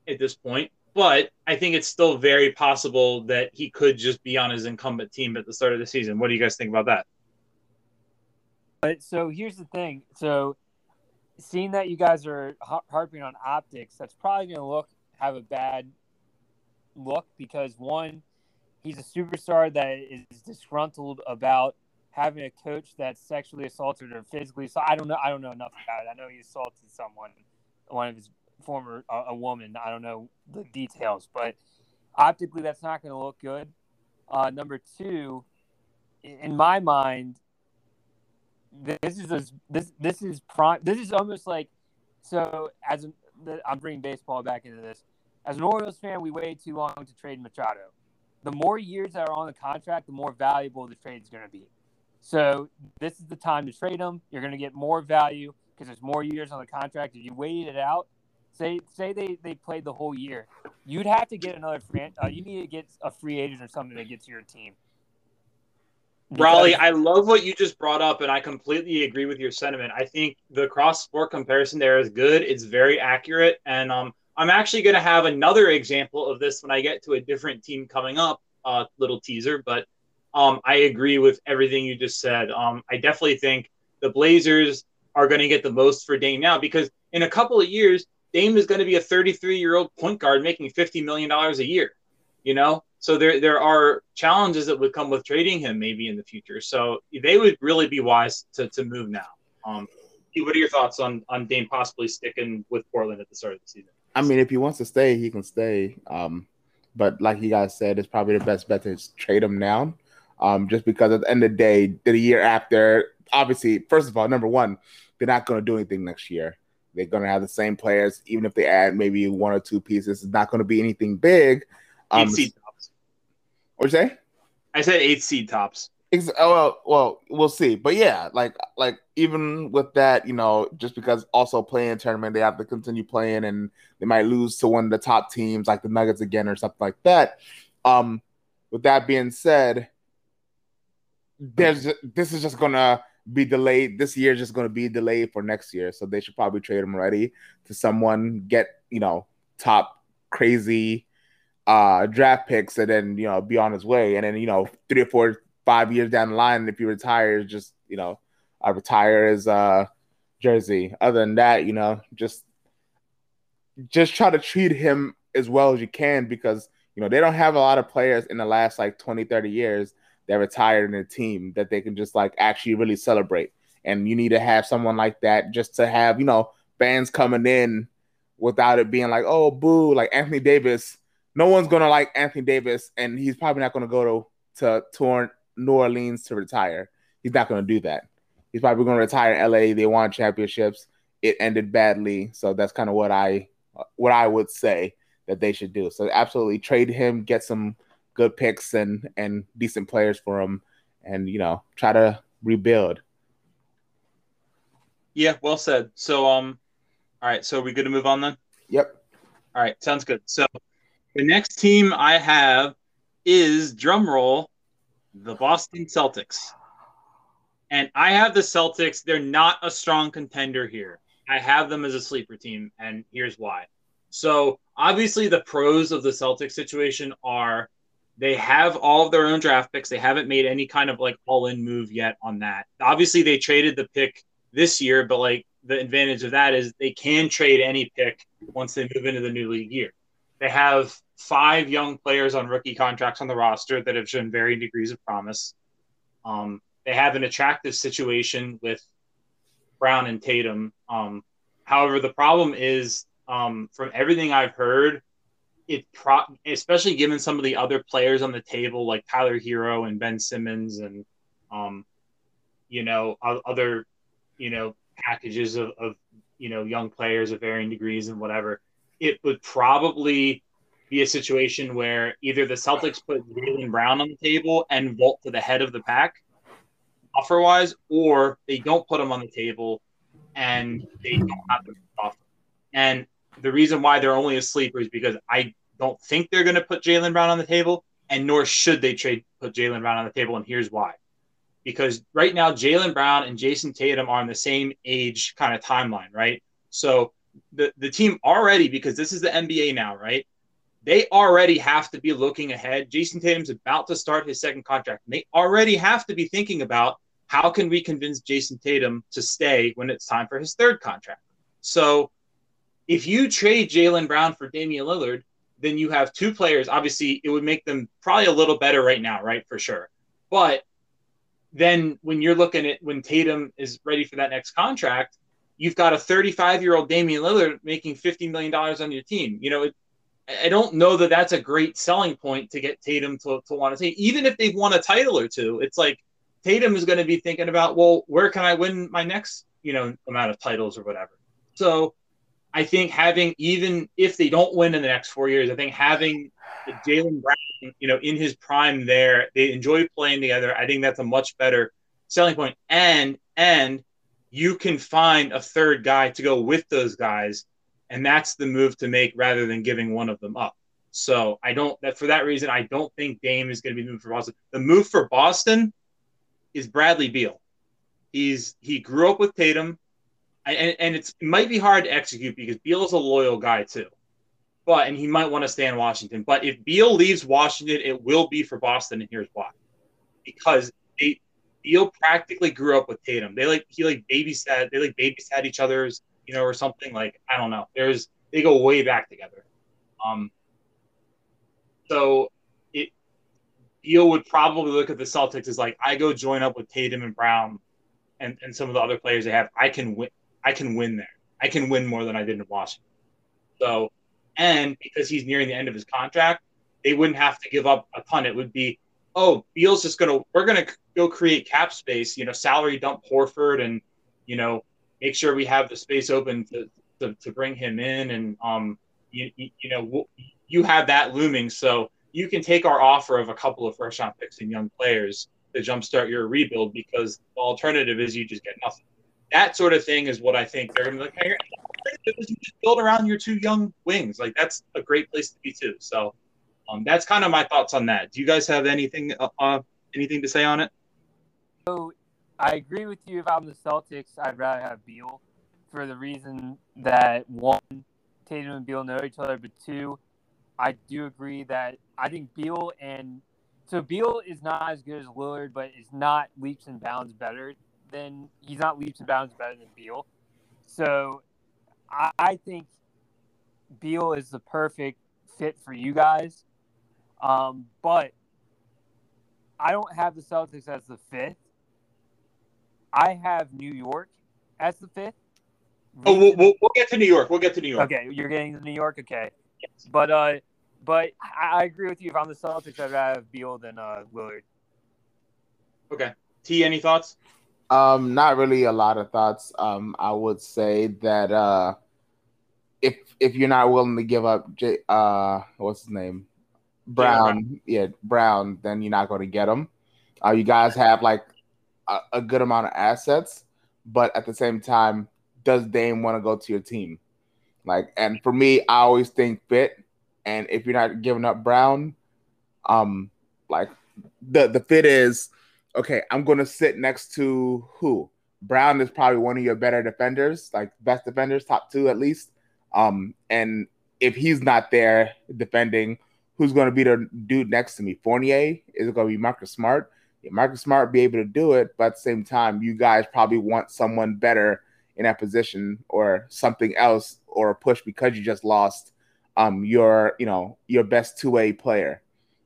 at this point, but I think it's still very possible that he could just be on his incumbent team at the start of the season. What do you guys think about that? But so here's the thing. So seeing that you guys are harping on optics, that's probably going to look have a bad look because one, he's a superstar that is disgruntled about having a coach that's sexually assaulted or physically. So I don't know. I don't know enough about it. I know he assaulted someone, one of his former a woman. I don't know the details, but optically that's not going to look good. Uh, number two, in my mind, this is a, this this is prime. This is almost like so. As I'm bringing baseball back into this. As an Orioles fan, we waited too long to trade Machado the more years that are on the contract, the more valuable the trade is going to be. So this is the time to trade them. You're going to get more value because there's more years on the contract. If you waited it out, say say they, they played the whole year, you'd have to get another free. Uh, you need to get a free agent or something to get to your team. Raleigh, I love what you just brought up, and I completely agree with your sentiment. I think the cross sport comparison there is good. It's very accurate, and um, I'm actually going to have another example of this when I get to a different team coming up. Uh, little teaser, but um, I agree with everything you just said. Um, I definitely think the Blazers are going to get the most for Dame now because in a couple of years, Dame is going to be a 33 year old point guard making 50 million dollars a year. You know, so there there are challenges that would come with trading him maybe in the future. So they would really be wise to, to move now. Um, what are your thoughts on on Dame possibly sticking with Portland at the start of the season? I mean, if he wants to stay, he can stay. Um, but like you guys said, it's probably the best bet to trade him now. Um, just because at the end of the day, the year after, obviously, first of all, number one, they're not going to do anything next year. They're going to have the same players, even if they add maybe one or two pieces. It's not going to be anything big. Um, What'd you say? I said eight seed tops. Ex- oh, well, well, we'll see. But yeah, like like even with that, you know, just because also playing tournament, they have to continue playing, and they might lose to one of the top teams like the Nuggets again or something like that. Um, with that being said, there's this is just gonna be delayed. This year is just gonna be delayed for next year, so they should probably trade him ready to someone get you know top crazy uh draft picks and then you know be on his way and then you know three or four five years down the line, if he retires, just you know, I retire as uh jersey. Other than that, you know, just just try to treat him as well as you can because you know they don't have a lot of players in the last like 20 30 years that retired in a team that they can just like actually really celebrate and you need to have someone like that just to have you know fans coming in without it being like oh boo like anthony davis no one's gonna like anthony davis and he's probably not gonna go to to New Orleans to retire. He's not going to do that. He's probably going to retire in LA. They won championships. It ended badly, so that's kind of what I what I would say that they should do. So absolutely trade him, get some good picks and and decent players for him, and you know try to rebuild. Yeah, well said. So um, all right. So are we good to move on then? Yep. All right, sounds good. So the next team I have is drumroll the Boston Celtics. And I have the Celtics. They're not a strong contender here. I have them as a sleeper team, and here's why. So, obviously, the pros of the Celtics situation are they have all of their own draft picks. They haven't made any kind of like all in move yet on that. Obviously, they traded the pick this year, but like the advantage of that is they can trade any pick once they move into the new league year. They have five young players on rookie contracts on the roster that have shown varying degrees of promise. Um, they have an attractive situation with Brown and Tatum. Um, however, the problem is, um, from everything I've heard, it pro especially given some of the other players on the table like Tyler Herro and Ben Simmons and um, you know other you know packages of, of you know young players of varying degrees and whatever. It would probably be a situation where either the Celtics put Jaylen Brown on the table and vault to the head of the pack offer wise, or they don't put him on the table and they don't have the offer. And the reason why they're only a sleeper is because I don't think they're going to put Jaylen Brown on the table, and nor should they trade put Jaylen Brown on the table. And here's why: because right now Jaylen Brown and Jayson Tatum are on the same age kind of timeline, right? So the the team already because this is the NBA now, right? They already have to be looking ahead. Jayson Tatum's about to start his second contract. And they already have to be thinking about how can we convince Jayson Tatum to stay when it's time for his third contract. So if you trade Jaylen Brown for Damian Lillard, then you have two players. Obviously, it would make them probably a little better right now, right? For sure. But then when you're looking at when Tatum is ready for that next contract, you've got a 35 year old Damian Lillard making $50 million on your team. You know, it, I don't know that that's a great selling point to get Tatum to, to want to say, even if they've won a title or two, it's like Tatum is going to be thinking about, well, where can I win my next, you know, amount of titles or whatever. So I think having, even if they don't win in the next four years, I think having Jaylen Brown, you know, in his prime there, they enjoy playing together. I think that's a much better selling point. And, and you can find a third guy to go with those guys and that's the move to make rather than giving one of them up. So I don't that for that reason I don't think Dame is going to be moved for Boston. The move for Boston is Bradley Beal. He's he grew up with Tatum, and, and it's it might be hard to execute because Beal is a loyal guy too. But and he might want to stay in Washington. But if Beal leaves Washington, it will be for Boston, and here's why: because they, Beal practically grew up with Tatum. They like he like babysat they like babysat each other's you know, or something like I don't know. There's they go way back together. Um, so it Beal would probably look at the Celtics as like I go join up with Tatum and Brown and, and some of the other players they have. I can win. I can win there. I can win more than I did in Washington. So, and because he's nearing the end of his contract, they wouldn't have to give up a ton. It would be, oh, Beal's just gonna we're gonna go create cap space. You know, salary dump Horford and you know make sure we have the space open to, to, to bring him in. And, um, you, you, know, you have that looming. So you can take our offer of a couple of first round picks and young players to jumpstart your rebuild because the alternative is you just get nothing. That sort of thing is what I think they're going to like, hey, you just build around your two young wings. Like that's a great place to be too. So um, that's kind of my thoughts on that. Do you guys have anything uh, uh anything to say on it? So I agree with you. If I'm the Celtics, I'd rather have Beal for the reason that one, Tatum and Beal know each other, but two, I do agree that I think Beal and so Beal is not as good as Lillard, but is not leaps and bounds better than he's not leaps and bounds better than Beal. So I, I think Beal is the perfect fit for you guys. Um, but I don't have the Celtics as the fifth. I have New York as the fifth. Oh, we'll, we'll, we'll, get to New York. We'll get to New York. Okay, you're getting to New York. Okay, yes. but uh, but I, I, agree with you. If I'm the Celtics, I'd rather have Beal than uh, Willard. Okay. T, any thoughts? Um, not really a lot of thoughts. Um, I would say that uh, if if you're not willing to give up, J, uh, what's his name, Brown, Brown, yeah, Brown, then you're not going to get him. Uh, you guys have like a, good amount of assets, but at the same time, does Dame want to go to your team? Like, and for me, I always think fit. And if you're not giving up Brown, um, like the the fit is okay. I'm going to sit next to who? Brown is probably one of your better defenders, like best defenders, top two at least. Um, and if he's not there defending, who's going to be the dude next to me? Fournier is it going to be Marcus Smart? Marcus Smart be able to do it, but at the same time, you guys probably want someone better in that position or something else or a push because you just lost um your you know your best two way player.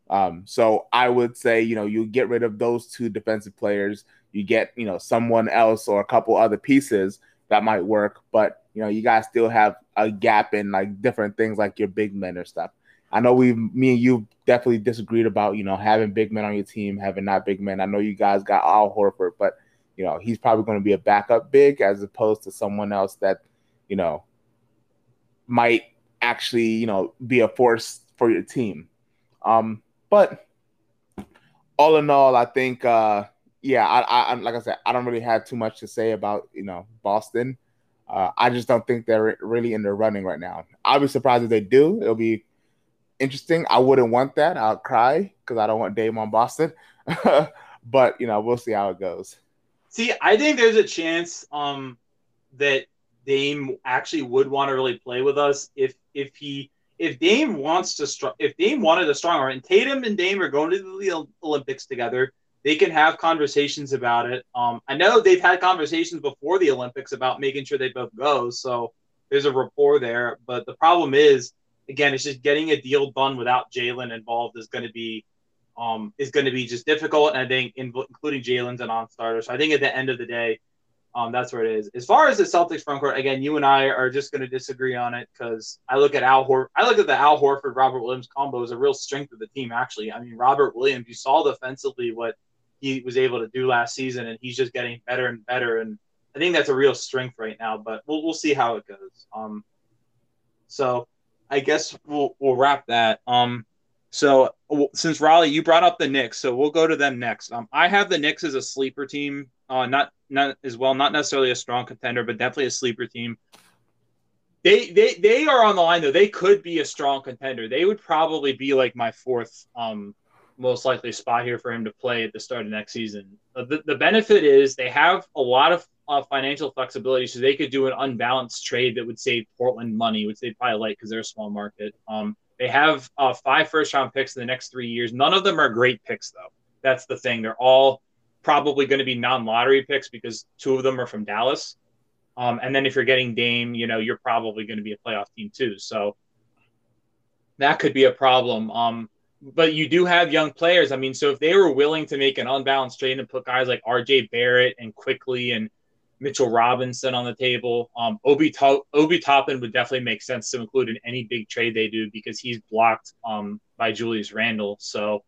Um, so I would say you know you get rid of those two defensive players, you get you know someone else or a couple other pieces that might work, but you know you guys still have a gap in like different things like your big men or stuff. I know we, me and you, definitely disagreed about you know having big men on your team, having not big men. I know you guys got Al Horford, but you know he's probably going to be a backup big as opposed to someone else that you know might actually you know be a force for your team. Um, but all in all, I think uh, yeah, I, I like I said, I don't really have too much to say about you know Boston. Uh, I just don't think they're really in the running right now. I'll be surprised if they do. It'll be interesting. I wouldn't want that. I'll cry because I don't want Dame on Boston. but you know, we'll see how it goes. See, I think there's a chance um that Dame actually would want to really play with us if if he if Dame wants to str- if Dame wanted a stronger and Tatum and Dame are going to the Olympics together, they can have conversations about it. Um, I know they've had conversations before the Olympics about making sure they both go, so there's a rapport there. But the problem is, again, it's just getting a deal done without Jaylen involved is going to be um, is going to be just difficult. And I think in, including Jaylen's a non-starter. So I think at the end of the day, um, that's where it is. As far as the Celtics front court, again, you and I are just going to disagree on it because I look at Al Hor- I look at the Al Horford Robert Williams combo as a real strength of the team. Actually, I mean Robert Williams, you saw defensively what he was able to do last season, and he's just getting better and better. And I think that's a real strength right now. But we'll we'll see how it goes. Um, so I guess we'll we'll wrap that. Um, so since Raleigh, you brought up the Knicks, so we'll go to them next. Um, I have the Knicks as a sleeper team. Uh, not not as well, not necessarily a strong contender, but definitely a sleeper team. They they they are on the line though. They could be a strong contender. They would probably be like my fourth um most likely spot here for him to play at the start of next season. Uh, the, the benefit is they have a lot of uh, financial flexibility, so they could do an unbalanced trade that would save Portland money, which they probably like because they're a small market. Um, they have uh, five first round picks in the next three years. None of them are great picks, though. That's the thing. They're all probably going to be non lottery picks because two of them are from Dallas. Um, and then if you're getting Dame, you know, you're probably going to be a playoff team too. So that could be a problem. Um, but you do have young players. I mean, so if they were willing to make an unbalanced trade and put guys like RJ Barrett and Quickley and Mitchell Robinson on the table, um, Obi, to- Obi Toppin would definitely make sense to include in any big trade they do because he's blocked um, by Julius Randle. So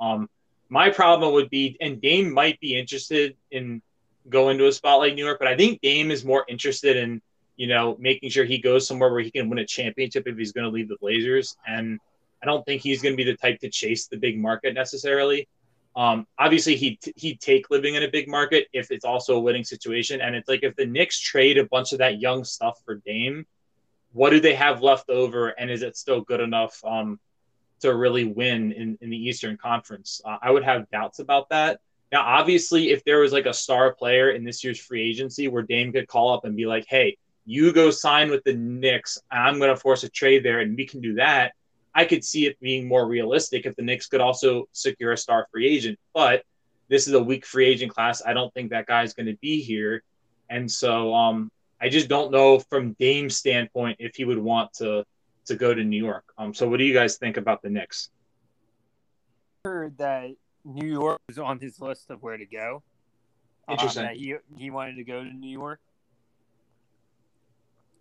um, my problem would be, and Dame might be interested in going to a spot like New York, but I think Dame is more interested in, you know, making sure he goes somewhere where he can win a championship if he's going to leave the Blazers. And I don't think he's going to be the type to chase the big market necessarily. Um, obviously, he he'd take living in a big market if it's also a winning situation. And it's like if the Knicks trade a bunch of that young stuff for Dame, what do they have left over, and is it still good enough um, to really win in, in the Eastern Conference. Uh, I would have doubts about that. Now, obviously, if there was like a star player in this year's free agency where Dame could call up and be like, hey, you go sign with the Knicks, I'm going to force a trade there, and we can do that. I could see it being more realistic if the Knicks could also secure a star free agent. But this is a weak free agent class. I don't think that guy's going to be here. And so um, I just don't know from Dame's standpoint if he would want to to go to New York. Um, so what do you guys think about the Knicks? Heard that New York was on his list of where to go. Um, Interesting. Um, he he wanted to go to New York,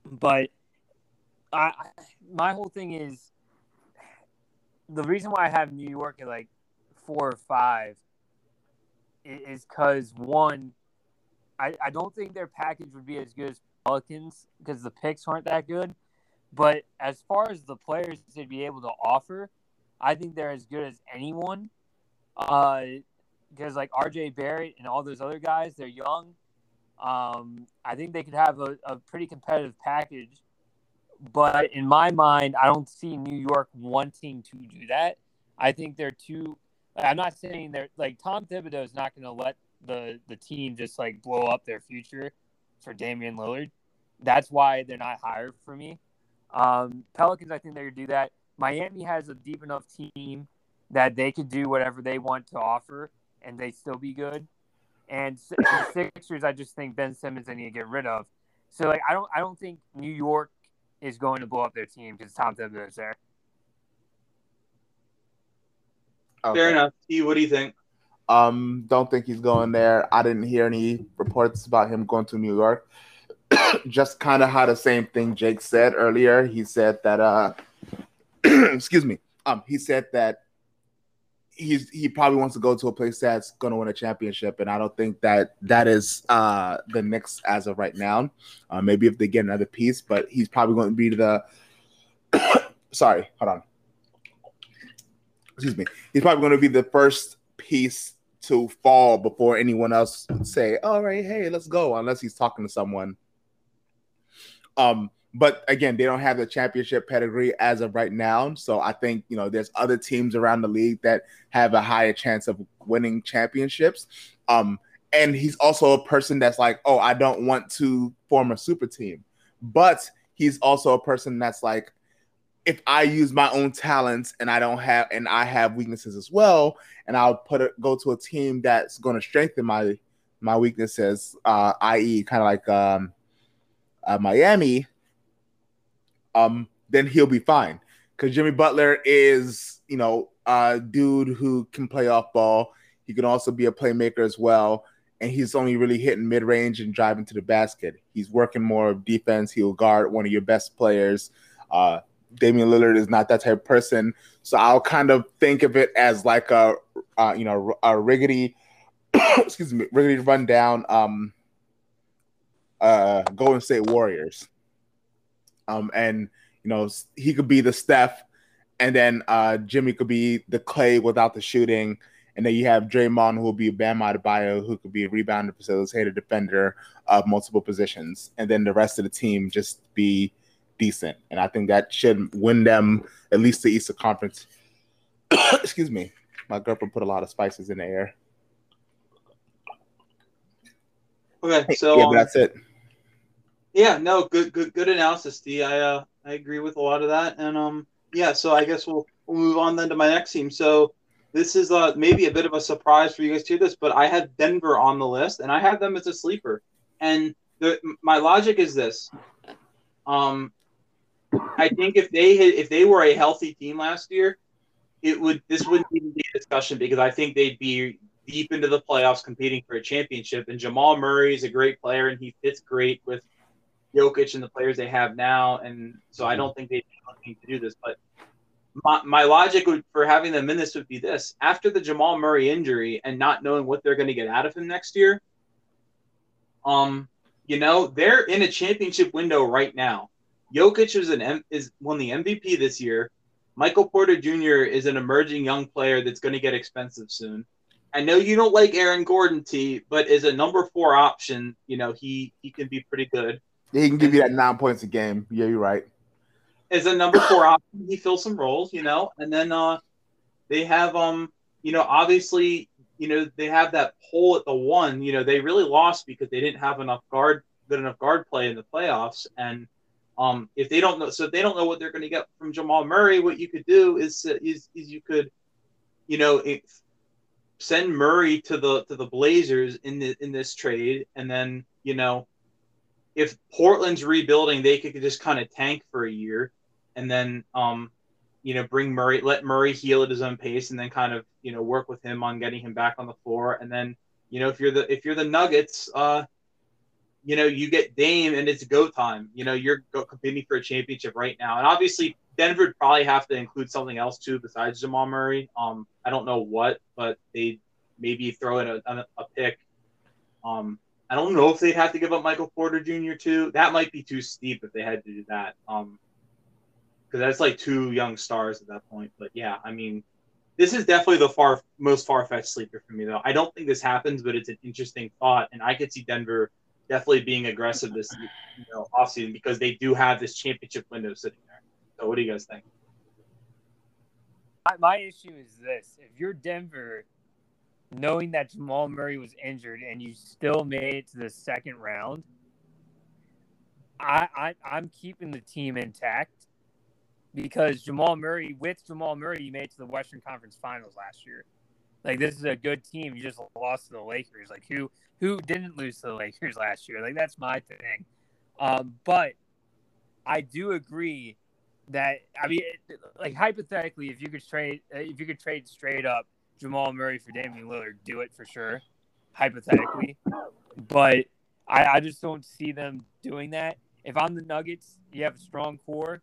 but I my whole thing is the reason why I have New York at like four or five is because one, I, I don't think their package would be as good as Pelicans because the picks aren't that good. But as far as the players they'd be able to offer, I think they're as good as anyone. Uh, because like RJ Barrett and all those other guys, they're young. Um, I think they could have a, a pretty competitive package. But in my mind, I don't see New York wanting to do that. I think they're too. I'm not saying they're like Tom Thibodeau is not going to let the the team just like blow up their future for Damian Lillard. That's why they're not higher for me. Um, Pelicans, I think they could do that. Miami has a deep enough team that they could do whatever they want to offer and they still be good. And the Sixers, I just think Ben Simmons they need to get rid of. So like I don't I don't think New York is going to blow up their team because Tom Thibodeau is there. Okay. Fair enough. T, what do you think? Um, don't think he's going there. I didn't hear any reports about him going to New York. just kind of how the same thing Jake said earlier. He said that uh excuse me. um, he said that he's he probably wants to go to a place that's going to win a championship, and I don't think that that is uh, the Knicks as of right now. Uh, maybe if they get another piece, but he's probably going to be the. sorry, hold on. Excuse me. He's probably going to be the first piece to fall before anyone else say, "All right, hey, let's go," unless he's talking to someone. Um, but again, they don't have the championship pedigree as of right now. So I think you know there's other teams around the league that have a higher chance of winning championships. Um, and he's also a person that's like, oh, I don't want to form a super team, but he's also a person that's like, if I use my own talents and I don't have and I have weaknesses as well, and I'll put it go to a team that's going to strengthen my my weaknesses, uh, i.e., kind of like um, uh, Miami um, then he'll be fine. Because Jimmy Butler is, you know, a dude who can play off ball. He can also be a playmaker as well. And he's only really hitting mid range and driving to the basket. He's working more of defense. He'll guard one of your best players. Uh, Damian Lillard is not that type of person. So I'll kind of think of it as like a, uh, you know, a riggedy, excuse me, riggedy rundown um, uh, Golden State Warriors. Um, and you know he could be the Steph, and then uh, Jimmy could be the Clay without the shooting, and then you have Draymond who will be a Bam Adebayo who could be a rebounder, facilitator, defender of multiple positions, and then the rest of the team just be decent. And I think that should win them at least the Eastern Conference. Excuse me, my girlfriend put a lot of spices in the air. Okay, so yeah, um, that's it. Yeah, no, good, good, good analysis, D. I, uh, I agree with a lot of that, and um, yeah. So I guess we'll we'll move on then to my next team. So this is uh maybe a bit of a surprise for you guys to this, but I had Denver on the list, and I had them as a sleeper. And the my logic is this: um, I think if they had, if they were a healthy team last year, it would this wouldn't even be a discussion because I think they'd be deep into the playoffs competing for a championship. And Jamal Murray is a great player, and he fits great with Jokic and the players they have now, and so I don't think they'd be looking to do this. But my, my logic would, for having them in this would be this: after the Jamal Murray injury and not knowing what they're going to get out of him next year, um, you know they're in a championship window right now. Jokic is an is won the MVP this year. Michael Porter Jr. is an emerging young player that's going to get expensive soon. I know you don't like Aaron Gordon T, but as a number four option, you know he he can be pretty good. He can give you that nine points a game. Yeah, you're right. As a number four option, he fills some roles, you know, and then uh, they have um, you know, obviously, you know, they have that hole at the one. You know, they really lost because they didn't have enough guard, good enough guard play in the playoffs, and um, if they don't know, so if they don't know what they're going to get from Jamal Murray, what you could do is is, is you could, you know, send Murray to the to the Blazers in the in this trade, and then you know if Portland's rebuilding, they could just kind of tank for a year, and then um, you know, bring Murray, let Murray heal at his own pace, and then kind of you know work with him on getting him back on the floor, and then you know if you're the if you're the Nuggets, uh, you know you get Dame and it's go time. You know you're competing for a championship right now, and obviously Denver would probably have to include something else too besides Jamal Murray. Um, I don't know what, but they maybe throw in a, a, a pick. Um, I don't know if they'd have to give up Michael Porter Jr. too. That might be too steep if they had to do that. Um, because that's like two young stars at that point. But yeah, I mean, this is definitely the far most far fetched sleeper for me though. I don't think this happens, but it's an interesting thought, and I could see Denver definitely being aggressive this you know offseason because they do have this championship window sitting there. So what do you guys think? My, my issue is this: if you're Denver knowing that Jamal Murray was injured and you still made it to the second round, I, I I'm keeping the team intact because Jamal Murray with Jamal Murray you made it to the Western Conference Finals last year. Like this is a good team. You just lost to the Lakers. Like who who didn't lose to the Lakers last year? Like that's my thing. Um, but I do agree that I mean, like hypothetically, if you could trade if you could trade straight up Jamal Murray for Damian Lillard, do it for sure, hypothetically. But I, I just don't see them doing that. If I'm the Nuggets, you have a strong core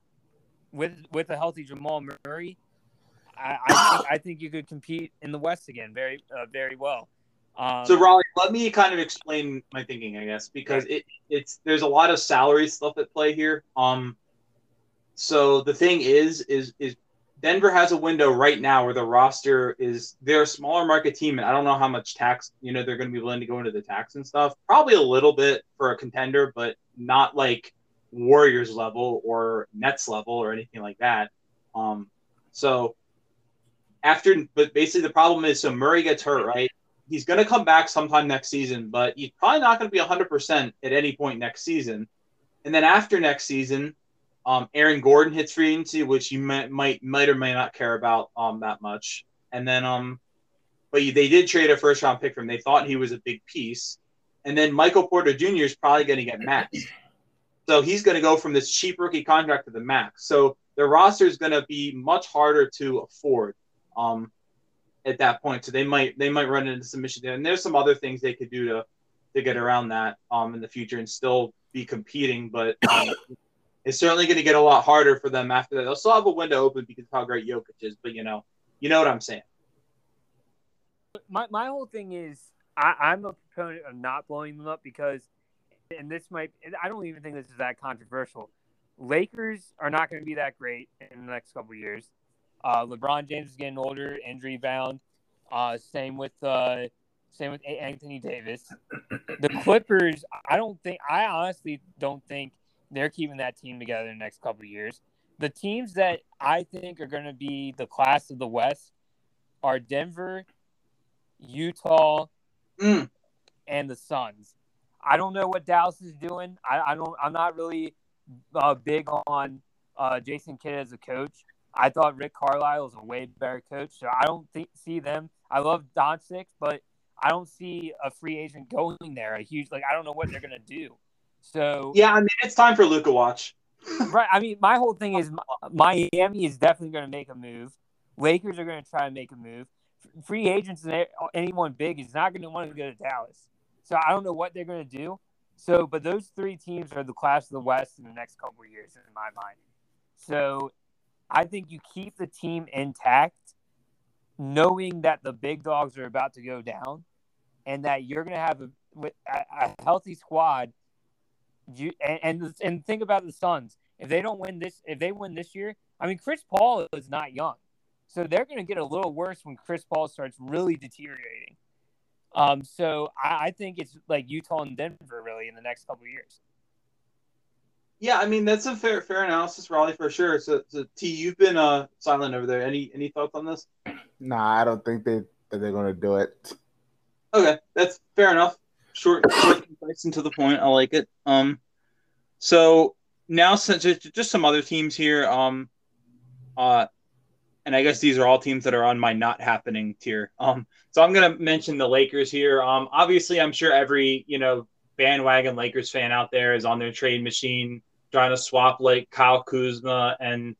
with with a healthy Jamal Murray. I I think, I think you could compete in the West again very uh, very well. Um, So Raleigh, let me kind of explain my thinking, I guess, because it it's there's a lot of salary stuff at play here. Um, so the thing is, is is Denver has a window right now where the roster is they're a smaller market team, and I don't know how much tax you know they're going to be willing to go into the tax and stuff. Probably a little bit for a contender, but not like Warriors level or Nets level or anything like that. Um, so after, but basically the problem is, so Murray gets hurt, right? he's going to come back sometime next season, but he's probably not going to be 100% at any point next season. And then after next season, um, Aaron Gordon hits free agency, which you might, might might or may not care about um, that much. And then, um, but they did trade a first round pick for him. They thought he was a big piece. And then Michael Porter Jr. is probably going to get maxed. So he's going to go from this cheap rookie contract to the max. So the roster is going to be much harder to afford. Um, at that point. So they might they might run into some issues there. And there's some other things they could do to to get around that um in the future and still be competing. But um, it's certainly going to get a lot harder for them after that. They'll still have a window open because of how great Jokic is. But you know, you know what I'm saying. my my whole thing is I, I'm a proponent of not blowing them up because, and this might I don't even think this is that controversial. Lakers are not going to be that great in the next couple years. Uh, LeBron James is getting older, injury bound. Uh, same with uh, same with Anthony Davis. The Clippers, I don't think, I honestly don't think they're keeping that team together in the next couple of years. The teams that I think are going to be the class of the West are Denver, Utah, Mm. and the Suns. I don't know what Dallas is doing. I, I don't. I'm not really uh, big on uh, Jason Kidd as a coach. I thought Rick Carlisle was a way better coach, so I don't think, see them. I love Doncic, but I don't see a free agent going there. A huge like I don't know what they're gonna do. So Yeah, I mean it's time for Luka watch. right. I mean, my whole thing is Miami is definitely going to make a move. Lakers are going to try and make a move. Free agents and anyone big is not going to want to go to Dallas. So I don't know what they're going to do. So, but those three teams are the class of the West in the next couple of years, in my mind. So, I think you keep the team intact, knowing that the big dogs are about to go down, and that you're going to have a, a, a healthy squad. You and, and and think about the Suns. If they don't win this, if they win this year, I mean, Chris Paul is not young, so they're going to get a little worse when Chris Paul starts really deteriorating. Um, so I, I think it's like Utah and Denver really in the next couple of years. Yeah, I mean that's a fair fair analysis, Raleigh, for sure. So, so T, you've been uh silent over there. Any any thoughts on this? Nah, I don't think they that they're gonna do it. Okay, that's fair enough. Short, short, concise, and to the point. I like it. Um, so now since just, some other teams here. Um, uh, and I guess these are all teams that are on my not happening tier. Um, so I'm gonna mention the Lakers here. Um, obviously, I'm sure every you know bandwagon Lakers fan out there is on their trade machine trying to swap like Kyle Kuzma and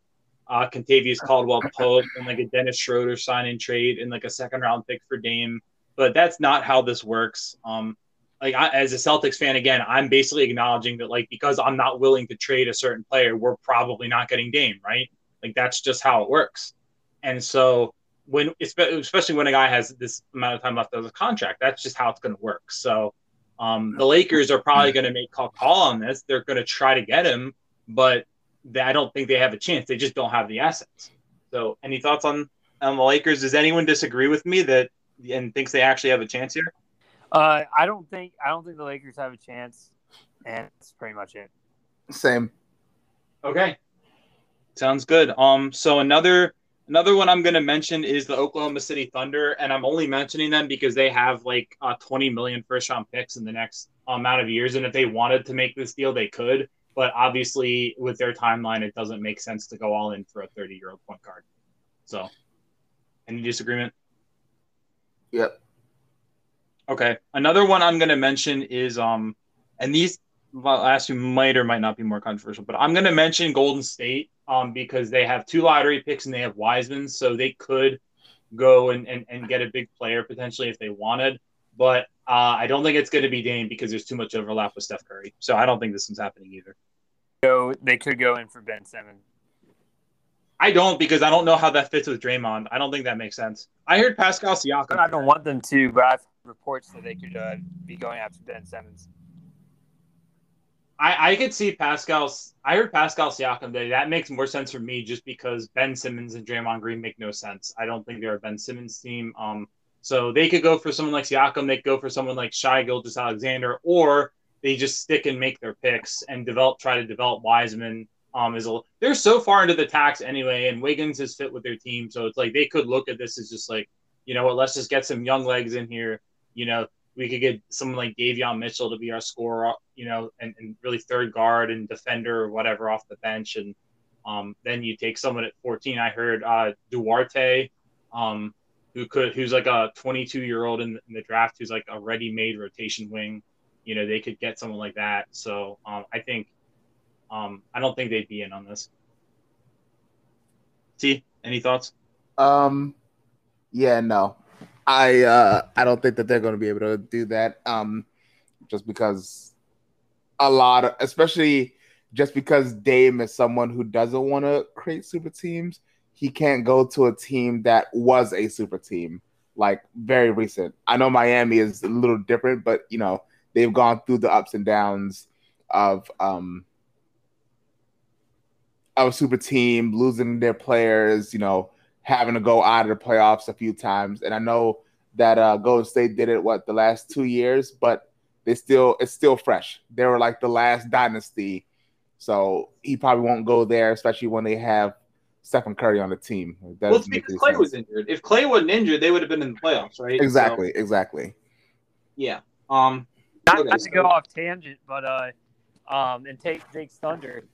uh, Kentavious Caldwell Pope and like a Dennis Schroeder sign and trade and like a second round pick for Dame. But that's not how this works. Um, like I, as a Celtics fan, again, I'm basically acknowledging that like because I'm not willing to trade a certain player, we're probably not getting Dame, right? Like that's just how it works. And so when especially when a guy has this amount of time left of the contract, that's just how it's going to work. So um, the Lakers are probably going to make a call on this. They're going to try to get him, but they, I don't think they have a chance. They just don't have the assets. So, any thoughts on, on the Lakers? Does anyone disagree with me that and thinks they actually have a chance here? Uh, I don't think I don't think the Lakers have a chance, and that's pretty much it. Same. Okay, sounds good. Um, so another Another one I'm going to mention is the Oklahoma City Thunder, and I'm only mentioning them because they have like uh, 20 million first round picks in the next amount of years, and if they wanted to make this deal, they could. But obviously, with their timeline, it doesn't make sense to go all in for a 30 year old point guard. So, any disagreement? Yep. Okay. Another one I'm going to mention is um, and these last two might or might not be more controversial, but I'm going to mention Golden State um, because they have two lottery picks and they have Wiseman, so they could go and, and, and get a big player potentially if they wanted. But uh, I don't think it's going to be Dame because there's too much overlap with Steph Curry. So I don't think this one's happening either. So they could go in for Ben Simmons. I don't because I don't know how that fits with Draymond. I don't think that makes sense. I heard Pascal Siakam. I don't want them to, but I've reports that they could uh, be going after Ben Simmons. I, I could see Pascal's. I heard Pascal Siakam today. That makes more sense for me just because Ben Simmons and Draymond Green make no sense. I don't think they're a Ben Simmons team. Um, so they could go for someone like Siakam. They could go for someone like Shai Gilgeous-Alexander, or they just stick and make their picks and develop, try to develop Wiseman. Um, is a, they're so far into the tax anyway, and Wiggins is fit with their team, so it's like they could look at this as just like, you know what, let's just get some young legs in here. You know, we could get someone like Davion Mitchell to be our scorer, you know, and, and really third guard and defender or whatever off the bench, and um, then you take someone at 14. I heard uh, Duarte, um, who could, who's like a 22 year old in, in the draft, who's like a ready made rotation wing you know, they could get someone like that. So um, I think, um, I don't think they'd be in on this. See, any thoughts? Um, yeah, no, I uh, I don't think that they're going to be able to do that. Um, just because a lot of, especially just because Dame is someone who doesn't want to create super teams, he can't go to a team that was a super team like very recent. I know Miami is a little different, but you know they've gone through the ups and downs of um of a super team losing their players, you know, having to go out of the playoffs a few times. And I know that uh, Golden State did it what the last two years, but they still it's still fresh. They were like the last dynasty, so he probably won't go there, especially when they have Stephen Curry on the team. well, it's because Klay sense. was injured. If Klay wasn't injured, they would have been in the playoffs, right? Exactly, so, exactly. Yeah. Um, not, not to go off tangent, but uh, um, and take Jake's thunder,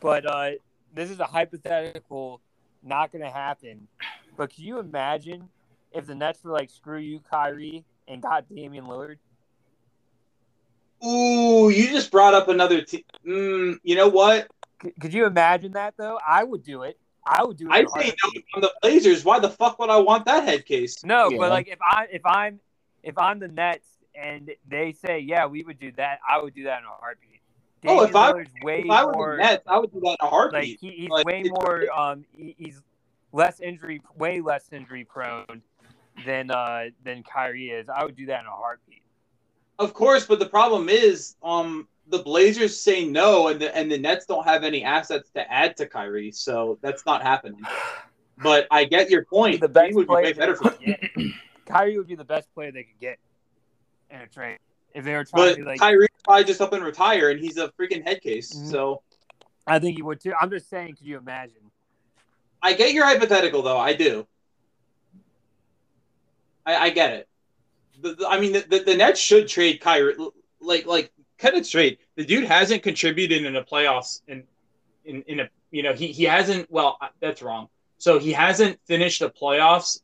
but uh, this is a hypothetical, not going to happen. But can you imagine if the Nets were like, "Screw you, Kyrie," and got Damian Lillard? Ooh, you just brought up another. team. mm, you know what? C- could you imagine that though? I would do it. I would do it. I say no from the Blazers. Why the fuck would I want that head case? No, yeah. but like if I if I'm if I'm the Nets and they say, yeah, we would do that, I would do that in a heartbeat. Damian oh, if I, way if I were more, the Nets, I would do that in a heartbeat. Like he, he's like, way more, um, he, he's less injury, way less injury prone than uh than Kyrie is. I would do that in a heartbeat. Of course, but the problem is, um, the Blazers say no, and the and the Nets don't have any assets to add to Kyrie, so that's not happening. But I get your point. The best would be way better for Kyrie would be the best player they could get in a trade if they were trying but to like. Kyrie probably just up and retire, and he's a freaking head case. Mm-hmm. So I think he would too. I'm just saying, could you imagine? I get your hypothetical though. I do. I, I get it. The, the, I mean, the, the, the Nets should trade Kyrie. Like like cut it straight. The dude hasn't contributed in the playoffs in in in a you know he he hasn't. Well, that's wrong. So he hasn't finished the playoffs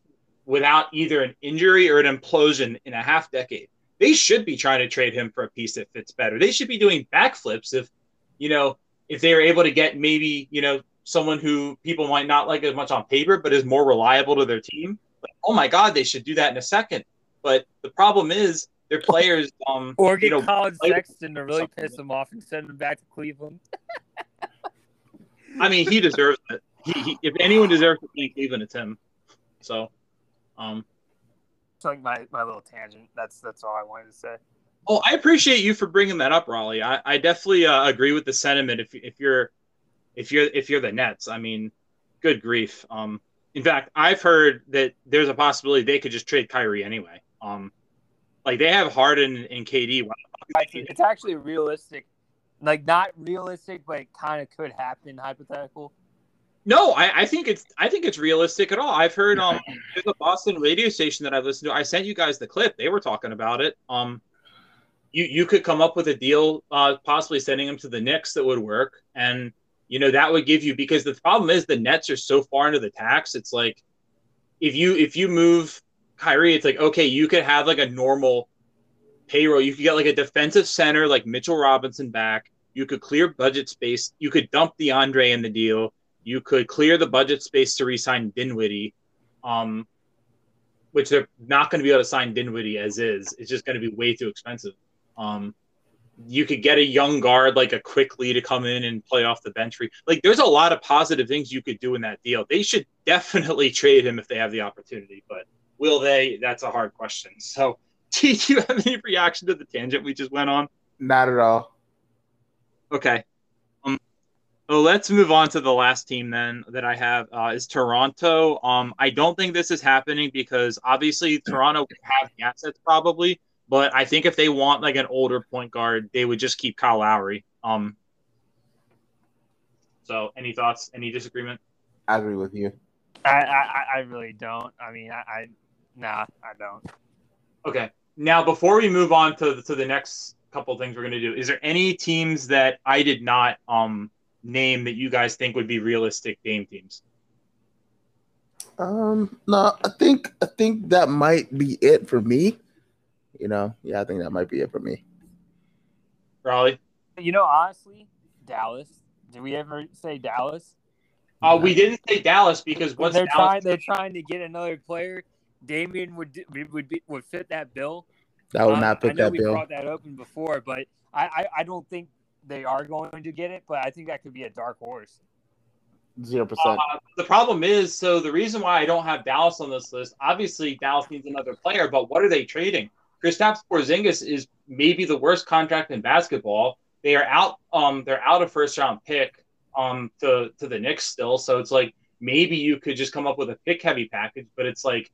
without either an injury or an implosion in a half decade they should be trying to trade him for a piece that fits better. They should be doing backflips if, you know, if they are able to get maybe, you know, someone who people might not like as much on paper, but is more reliable to their team. Like, oh my God, they should do that in a second. But the problem is their players, um, or get you know, Collin Sexton to really piss them off and send them back to Cleveland. I mean, he deserves it. He, he, if anyone deserves to be in Cleveland, it's him. So, um, like my, my little tangent. That's that's all I wanted to say. Oh, I appreciate you for bringing that up, Raleigh. I, I definitely uh, agree with the sentiment. If if you're if you're if you're the Nets, I mean, good grief. Um, in fact, I've heard that there's a possibility they could just trade Kyrie anyway. Um, like they have Harden and KD. It's actually realistic, like not realistic, but it kind of could happen. Hypothetical no, I, I, think it's I think it's realistic at all. I've heard um there's a Boston radio station that I've listened to. I sent you guys the clip. They were talking about it. Um you you could come up with a deal, uh possibly sending him to the Knicks that would work. And you know, that would give you because the problem is the Nets are so far into the tax. It's like if you if you move Kyrie, it's like, okay, you could have like a normal payroll. You could get like a defensive center like Mitchell Robinson back. You could clear budget space. You could dump DeAndre in the deal you could clear the budget space to re-sign Dinwiddie, um, which they're not going to be able to sign Dinwiddie as is. It's just going to be way too expensive. Um, you could get a young guard like a Quickley to come in and play off the bench. Like, there's a lot of positive things you could do in that deal. They should definitely trade him if they have the opportunity, but will they? That's a hard question. So, do you have any reaction to the tangent we just went on? Not at all. Okay. Well, let's move on to the last team then that I have uh, is Toronto. Um, I don't think this is happening because obviously Toronto have the assets probably, but I think if they want like an older point guard, they would just keep Kyle Lowry. Um. So, any thoughts? Any disagreement? I agree with you. I, I, I really don't. I mean, I, I nah, I don't. Okay. Now, before we move on to to the next couple things we're going to do, is there any teams that I did not um name that you guys think would be realistic game teams? Um, no, I think I think that might be it for me. You know, yeah, I think that might be it for me. Raleigh. You know, honestly, Dallas. Did we ever say Dallas? Uh, we didn't say Dallas because what's they're Dallas? trying. They're trying to get another player. Damian would would be, would fit that bill. That would Um, not I fit know that we bill. brought that open before, but I, I I don't think they are going to get it. But I think that could be a dark horse. Zero percent. Uh, the problem is, so the reason why I don't have Dallas on this list, obviously Dallas needs another player, but what are they trading? Kristaps Porzingis is maybe the worst contract in basketball. They are out, um, they're out a first round pick, um, to to the Knicks still. So it's like maybe you could just come up with a pick heavy package, but it's like,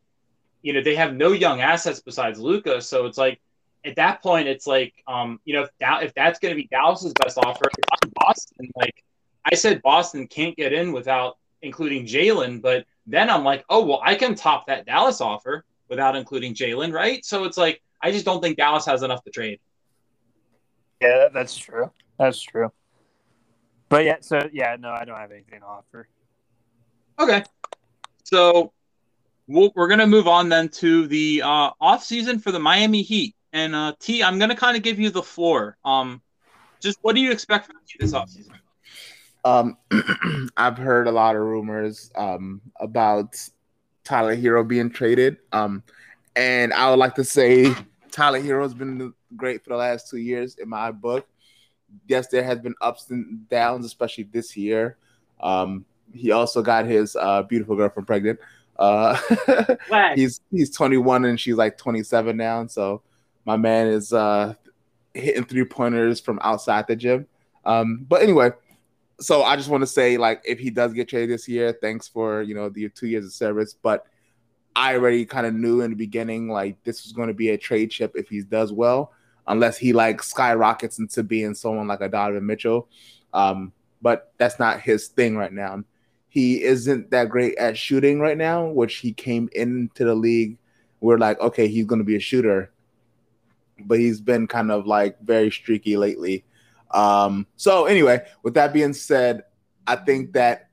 you know, they have no young assets besides Luka. So it's like at that point, it's like, um, you know, if, that, if that's going to be Dallas's best offer, Boston, like I said, Boston can't get in without including Jaylen, but then I'm like, oh well, I can top that Dallas offer without including Jaylen, right? So it's like I just don't think Dallas has enough to trade. Yeah, that's true. That's true. But yeah, so yeah, no, I don't have anything to offer. Okay, so we'll, we're gonna move on then to the uh, off season for the Miami Heat, and uh, T, I'm gonna kind of give you the floor. Um, just what do you expect from the Heat this off season? Um, I've heard a lot of rumors um, about Tyler Herro being traded. Um, and I would like to say Tyler Herro's been great for the last two years in my book. Yes, there has been ups and downs, especially this year. Um, he also got his uh, beautiful girlfriend pregnant. Uh, he's he's 21 and she's like 27 now. So my man is uh, hitting three pointers from outside the gym. Um, but anyway, so I just want to say, like, if he does get traded this year, thanks for you know the two years of service. But I already kind of knew in the beginning, like, this was going to be a trade chip if he does well, unless he like skyrockets into being someone like a Donovan Mitchell. Um, but that's not his thing right now. He isn't that great at shooting right now, which he came into the league. We're like, okay, he's going to be a shooter, but he's been kind of like very streaky lately. Um, so anyway, with that being said, I think that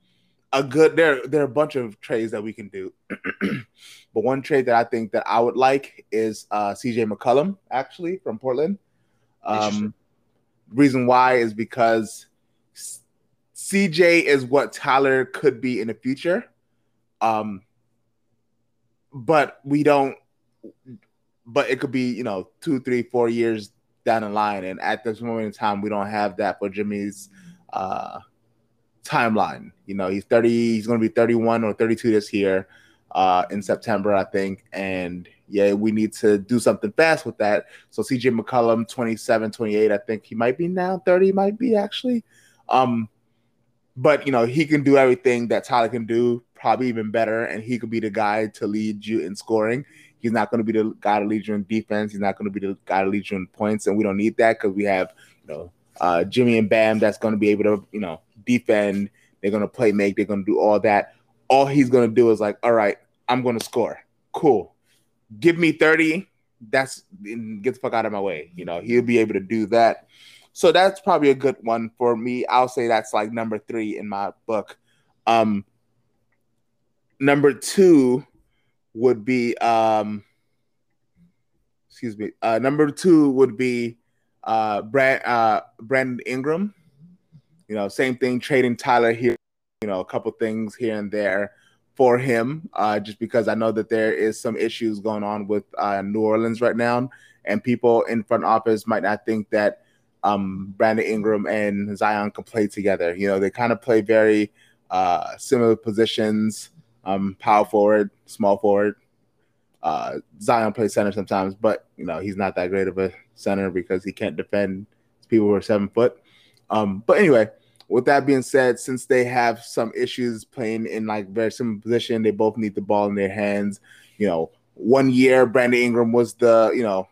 a good there there are a bunch of trades that we can do. but one trade that I think that I would like is uh CJ McCollum, actually from Portland. Um reason why is because CJ is what Tyler could be in the future. Um but we don't but it could be, you know, two, three, four years down the line. And at this moment in time, we don't have that for Jimmy's uh, timeline. You know, he's 30, he's going to be 31 or 32 this year uh, in September, I think. And yeah, we need to do something fast with that. So CJ McCollum, 27, 28, I think he might be now, 30 might be actually. Um, but, you know, he can do everything that Tyler can do, probably even better. And he could be the guy to lead you in scoring. He's not going to be the guy to lead you in defense. He's not going to be the guy to lead you in points, and we don't need that because we have, you know, uh, Jimmy and Bam that's going to be able to, you know, defend. They're going to play make. They're going to do all that. All he's going to do is like, all right, I'm going to score. Cool. Give me 30. That's get the fuck out of my way. You know, he'll be able to do that. So that's probably a good one for me. I'll say that's like number three in my book. Um, number two would be um excuse me uh number two would be uh brand uh brandon ingram you know same thing trading tyler herro you know a couple things here and there for him uh just because i know that there is some issues going on with uh new orleans right now and people in front office might not think that um, Brandon Ingram and Zion can play together. You know, they kind of play very uh, similar positions, um, power forward, small forward. Uh, Zion plays center sometimes, but you know he's not that great of a center because he can't defend people who are seven foot. Um, but anyway, with that being said, since they have some issues playing in like very similar position, they both need the ball in their hands. You know, one year Brandon Ingram was the you know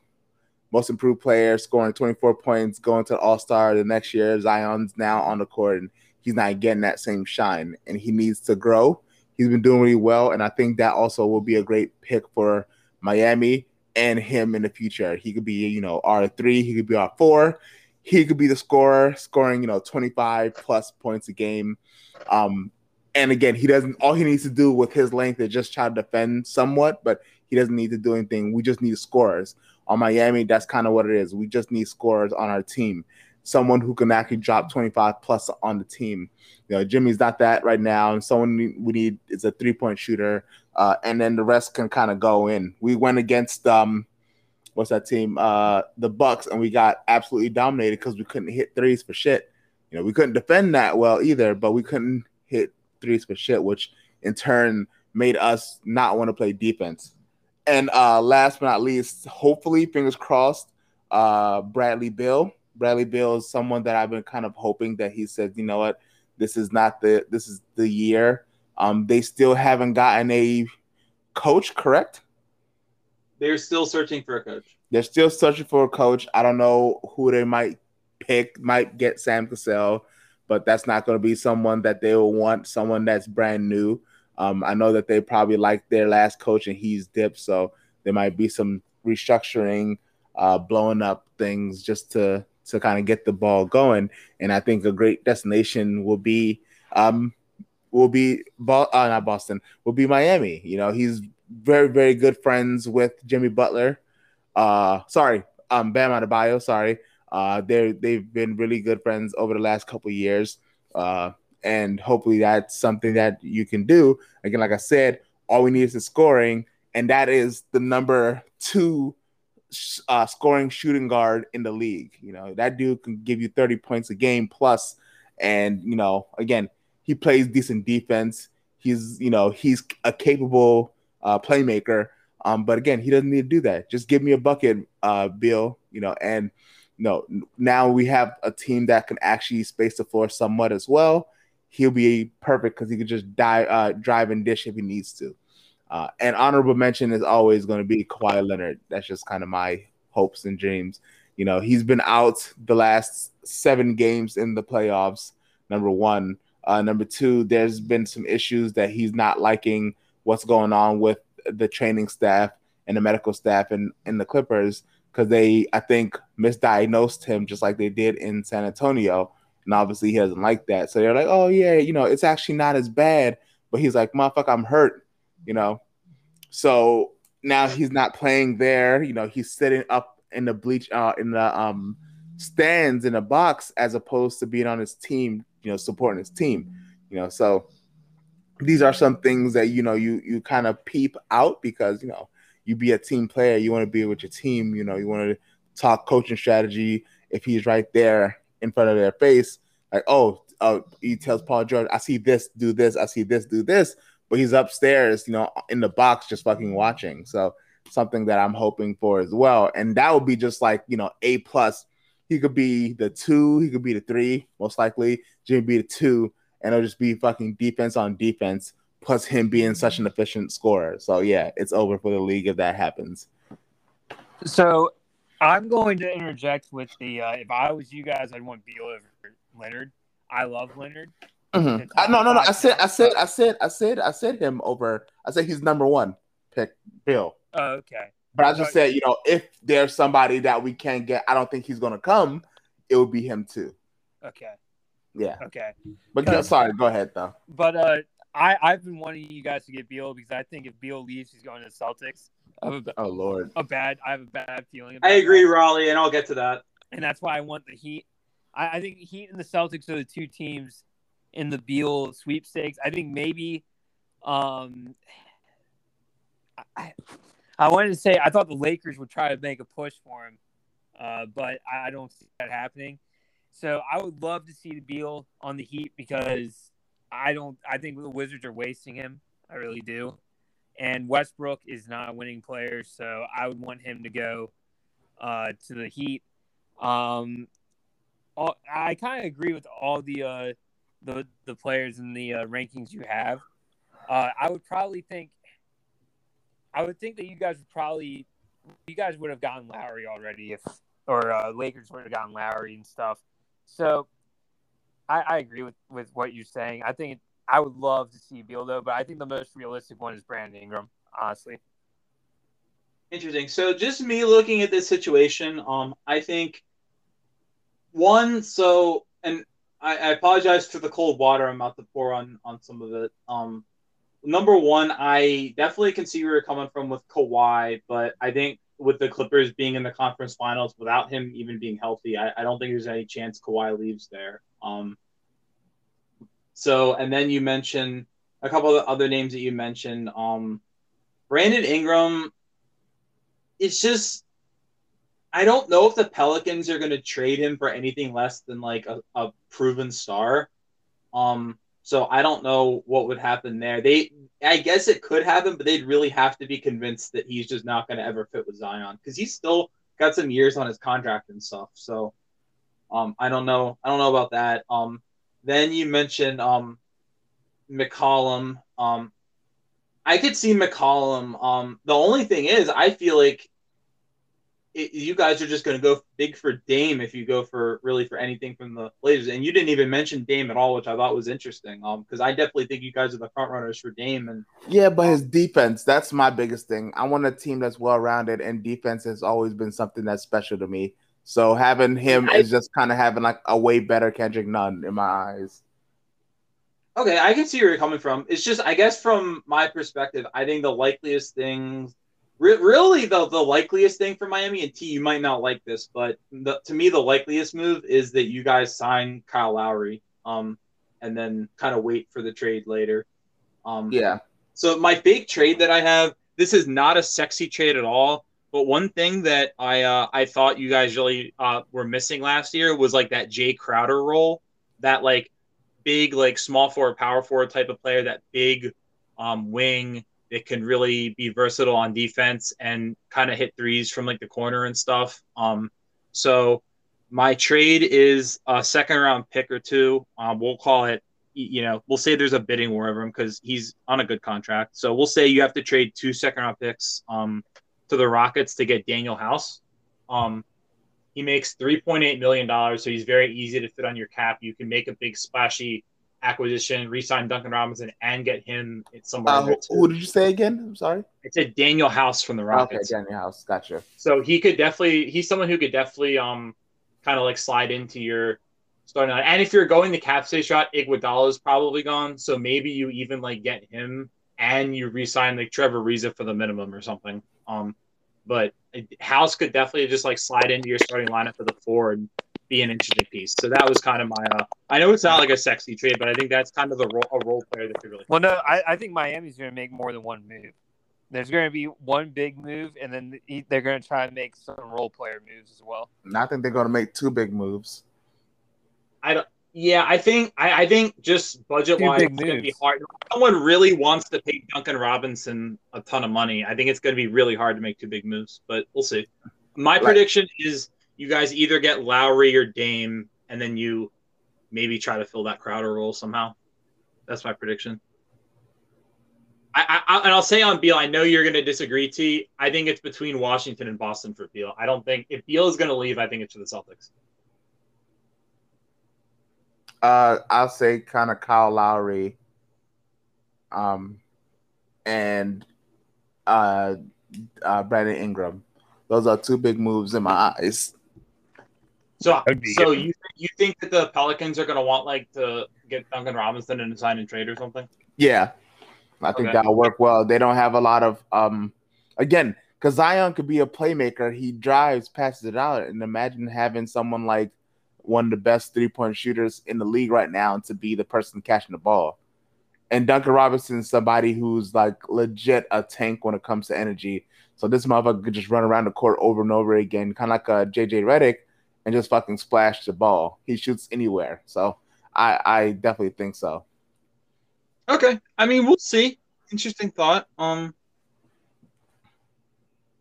most improved player, scoring 24 points, going to All Star. The next year, Zion's now on the court and he's not getting that same shine, and he needs to grow. He's been doing really well, and I think that also will be a great pick for Miami and him in the future. He could be, you know, R three, he could be R four, he could be the scorer, scoring, you know, 25 plus points a game. Um, and again, he doesn't all he needs to do with his length is just try to defend somewhat, but he doesn't need to do anything. We just need scorers. On Miami, that's kind of what it is. We just need scorers on our team. Someone who can actually drop 25 plus on the team. You know, Jimmy's not that right now, and someone we need is a three point shooter, uh, and then the rest can kind of go in. We went against um, what's that team? Uh, the Bucks, and we got absolutely dominated because we couldn't hit threes for shit. You know, we couldn't defend that well either, but we couldn't hit threes for shit, which in turn made us not want to play defense. And uh, last but not least, hopefully, fingers crossed, uh, Bradley Beal. Bradley Beal is someone that I've been kind of hoping that he says, you know what, this is not the this is the year. Um, they still haven't gotten a coach, correct? They're still searching for a coach. They're still searching for a coach. I don't know who they might pick. Might get Sam Cassell, but that's not going to be someone that they will want. Someone that's brand new. Um, I know that they probably like their last coach and he's dipped, so there might be some restructuring, uh, blowing up things just to to kind of get the ball going. And I think a great destination will be um, will be Bo- uh, not Boston, will be Miami. You know, he's very very good friends with Jimmy Butler. Uh, sorry, um, Bam Adebayo. Sorry, uh, they they've been really good friends over the last couple years. Uh, and hopefully that's something that you can do. Again, like I said, all we need is the scoring, and that is the number two uh, scoring shooting guard in the league. You know, that dude can give you 30 points a game plus, and you know, again, he plays decent defense. He's, you know, he's a capable uh, playmaker. Um, but again, he doesn't need to do that. Just give me a bucket, uh, Beal. You know, and no, now we have a team that can actually space the floor somewhat as well he'll be perfect because he could just die, uh, drive and dish if he needs to. Uh, and honorable mention is always going to be Kawhi Leonard. That's just kind of my hopes and dreams. You know, he's been out the last seven games in the playoffs. Number one, uh, number two, there's been some issues that he's not liking what's going on with the training staff and the medical staff and in, the Clippers because they, I think, misdiagnosed him just like they did in San Antonio and obviously he doesn't like that. So they're like, oh yeah, you know, it's actually not as bad. But he's like, motherfucker, I'm hurt, you know. So now he's not playing there. You know, he's sitting up in the bleach uh in the um stands in the box as opposed to being on his team, you know, supporting his team. You know, so these are some things that you know you you kind of peep out because you know you be a team player, you want to be with your team, you know, you want to talk coaching strategy if he's right there in front of their face, like, oh, uh, he tells Paul George, I see this, do this, I see this, do this, but he's upstairs, you know, in the box just fucking watching. So something that I'm hoping for as well. And that would be just like, you know, A plus. He could be the two, he could be the three, most likely. Jimmy be the two, and it'll just be fucking defense on defense, plus him being such an efficient scorer. So yeah, it's over for the league if that happens. So I'm going to interject with the uh, if I was you guys, I'd want Beal over Leonard. I love Leonard. Mm-hmm. I, no, no, no. I said, I said, I said, I said, I said him over. I said he's number one pick, Beal. Oh, okay. But I just said, you know, if there's somebody that we can't get, I don't think he's gonna come. It would be him too. Okay. Yeah. Okay. But go, sorry, go ahead though. But uh, I I've been wanting you guys to get Beal because I think if Beal leaves, he's going to the Celtics. I have a, oh Lord, a bad. I have a bad feeling. I agree, that. Raleigh, and I'll get to that. And that's why I want the Heat. I, I think Heat and the Celtics are the two teams in the Beal sweepstakes. I think maybe. Um, I, I wanted to say I thought the Lakers would try to make a push for him, uh, but I don't see that happening. So I would love to see the Beal on the Heat because I don't. I think the Wizards are wasting him. I really do. And Westbrook is not a winning player, so I would want him to go uh, to the Heat. Um, all, I kind of agree with all the uh, the the players in the uh, rankings you have. Uh, I would probably think. I would think that you guys would probably, you guys would have gotten Lowry already if, or uh, Lakers would have gotten Lowry and stuff. So, I, I agree with with what you're saying. I think I would love to see Beal though, but I think the most realistic one is Brandon Ingram, honestly. Interesting. So just me looking at this situation, um, I think one, so and I, I apologize for the cold water I'm about to pour on on some of it. Um, number one, I definitely can see where you're coming from with Kawhi, but I think with the Clippers being in the conference finals without him even being healthy, I, I don't think there's any chance Kawhi leaves there. Um, so, and then you mentioned a couple of other names that you mentioned. Um, Brandon Ingram, it's just, I don't know if the Pelicans are going to trade him for anything less than like a, a proven star. Um, so I don't know what would happen there. They, I guess it could happen, but they'd really have to be convinced that he's just not going to ever fit with Zion because he's still got some years on his contract and stuff. So, um, I don't know. I don't know about that. Um, then you mentioned um, McCollum. Um, I could see McCollum. Um, the only thing is, I feel like it, you guys are just going to go big for Dame if you go for really for anything from the Blazers. And you didn't even mention Dame at all, which I thought was interesting. Um, because I definitely think you guys are the front runners for Dame. And yeah, but his defense, that's my biggest thing. I want a team that's well rounded, and defense has always been something that's special to me. So having him I, is just kind of having like a way better Kendrick Nunn in my eyes. Okay, I can see where you're coming from. It's just, I guess, from my perspective, I think the likeliest thing, re- really, the the likeliest thing for Miami and T, you might not like this, but the, to me, the likeliest move is that you guys sign Kyle Lowry, um, and then kind of wait for the trade later. Um, yeah. So my fake trade that I have, this is not a sexy trade at all. But one thing that I uh, I thought you guys really uh, were missing last year was like that Jae Crowder role, that like big like small forward, power forward type of player, that big um, wing that can really be versatile on defense and kind of hit threes from like the corner and stuff. Um, so my trade is a second round pick or two. Um, we'll call it, you know, we'll say there's a bidding war over him because he's on a good contract. So we'll say you have to trade two second round picks. Um, to the Rockets to get Danuel House. Um, he makes three point eight million dollars, so he's very easy to fit on your cap. You can make a big splashy acquisition, re-sign Duncan Robinson, and get him somewhere. Uh, who, did you say again? I'm sorry. It's a Danuel House from the Rockets. Okay, Danuel House, gotcha. So he could definitely. He's someone who could definitely um kind of like slide into your starting line. And if you're going the cap space shot, Iguodala is probably gone. So maybe you even like get him and you re-sign like Trevor Ariza for the minimum or something. Um, but House could definitely just like slide into your starting lineup for the four and be an interesting piece. So that was kind of my. Uh, I know it's not like a sexy trade, but I think that's kind of the role, a role player that could really. Well, no, I, I think Miami's going to make more than one move. There's going to be one big move, and then they're going to try and make some role player moves as well. I think they're going to make two big moves. I don't. Yeah, I think I, I think just budget wise, it's going to be hard. someone really wants to pay Duncan Robinson a ton of money, I think it's going to be really hard to make two big moves. But we'll see. My prediction is you guys either get Lowry or Dame, and then you maybe try to fill that Crowder role somehow. That's my prediction. I, I, and I'll say on Beal, I know you're going to disagree, T. I think it's between Washington and Boston for Beal. I don't think if Beal is going to leave, I think it's for the Celtics. Uh, I'll say kind of Kyle Lowry, um, and uh, uh, Brandon Ingram. Those are two big moves in my eyes. So, so you you think that the Pelicans are going to want like to get Duncan Robinson and sign and trade or something? Yeah, I think okay. that'll work well. They don't have a lot of um, again, because Zion could be a playmaker. He drives, passes it out, and imagine having someone like one of the best three point shooters in the league right now to be the person catching the ball. And Duncan Robinson is somebody who's like legit a tank when it comes to energy. So this motherfucker could just run around the court over and over again, kind of like a JJ Redick, and just fucking splash the ball. He shoots anywhere. So I, I definitely think so. Okay. I mean, we'll see. Interesting thought. Um,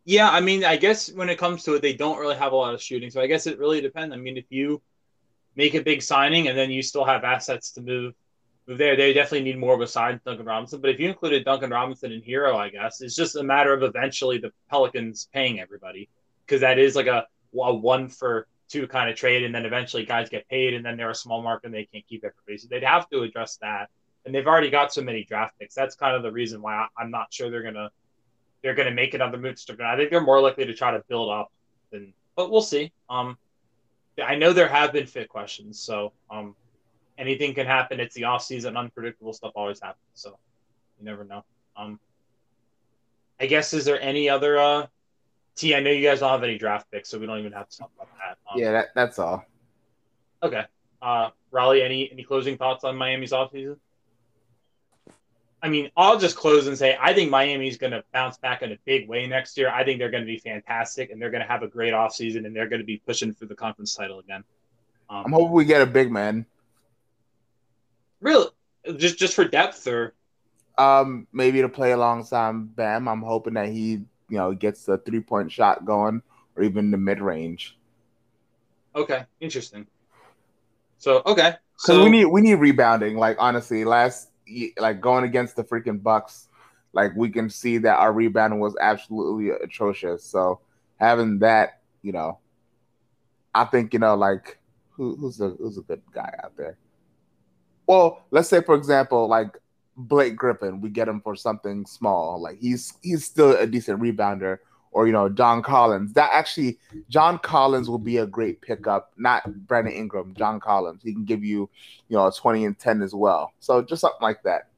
yeah, I mean, I guess when it comes to it, they don't really have a lot of shooting. So I guess it really depends. I mean, if you make a big signing and then you still have assets to move move there, they definitely need more besides Duncan Robinson. But if you included Duncan Robinson and Herro, I guess it's just a matter of eventually the Pelicans paying everybody because that is like a, a one for two kind of trade, and then eventually guys get paid, and then they're a small market and they can't keep everybody. So they'd have to address that, and they've already got so many draft picks. That's kind of the reason why I, I'm not sure they're gonna they're to make another move. I think they're more likely to try to build up than, but we'll see. Um, I know there have been fit questions, so um, anything can happen. It's the off season, unpredictable stuff always happens, so you never know. Um, I guess is there any other uh, T? I know you guys don't have any draft picks, so we don't even have to talk about that. Um, yeah, that, that's all. Okay, uh, Raleigh, any any closing thoughts on Miami's offseason? I mean, I'll just close and say I think Miami's going to bounce back in a big way next year. I think they're going to be fantastic and they're going to have a great offseason and they're going to be pushing for the conference title again. Um, I'm hoping we get a big man. Really? Just just for depth or um maybe to play alongside Bam. I'm hoping that he, you know, gets the three-point shot going or even the mid-range. Okay, interesting. So, okay. So we need we need rebounding like honestly, last like going against the freaking Bucks, like we can see that our rebounding was absolutely atrocious. So having that, you know, I think you know, like who, who's a who's a good guy out there. Well, let's say for example, like Blake Griffin, we get him for something small. Like he's he's still a decent rebounder. Or you know, John Collins. That actually, John Collins will be a great pickup. Not Brandon Ingram, John Collins. He can give you, you know, twenty and ten as well. So just something like that.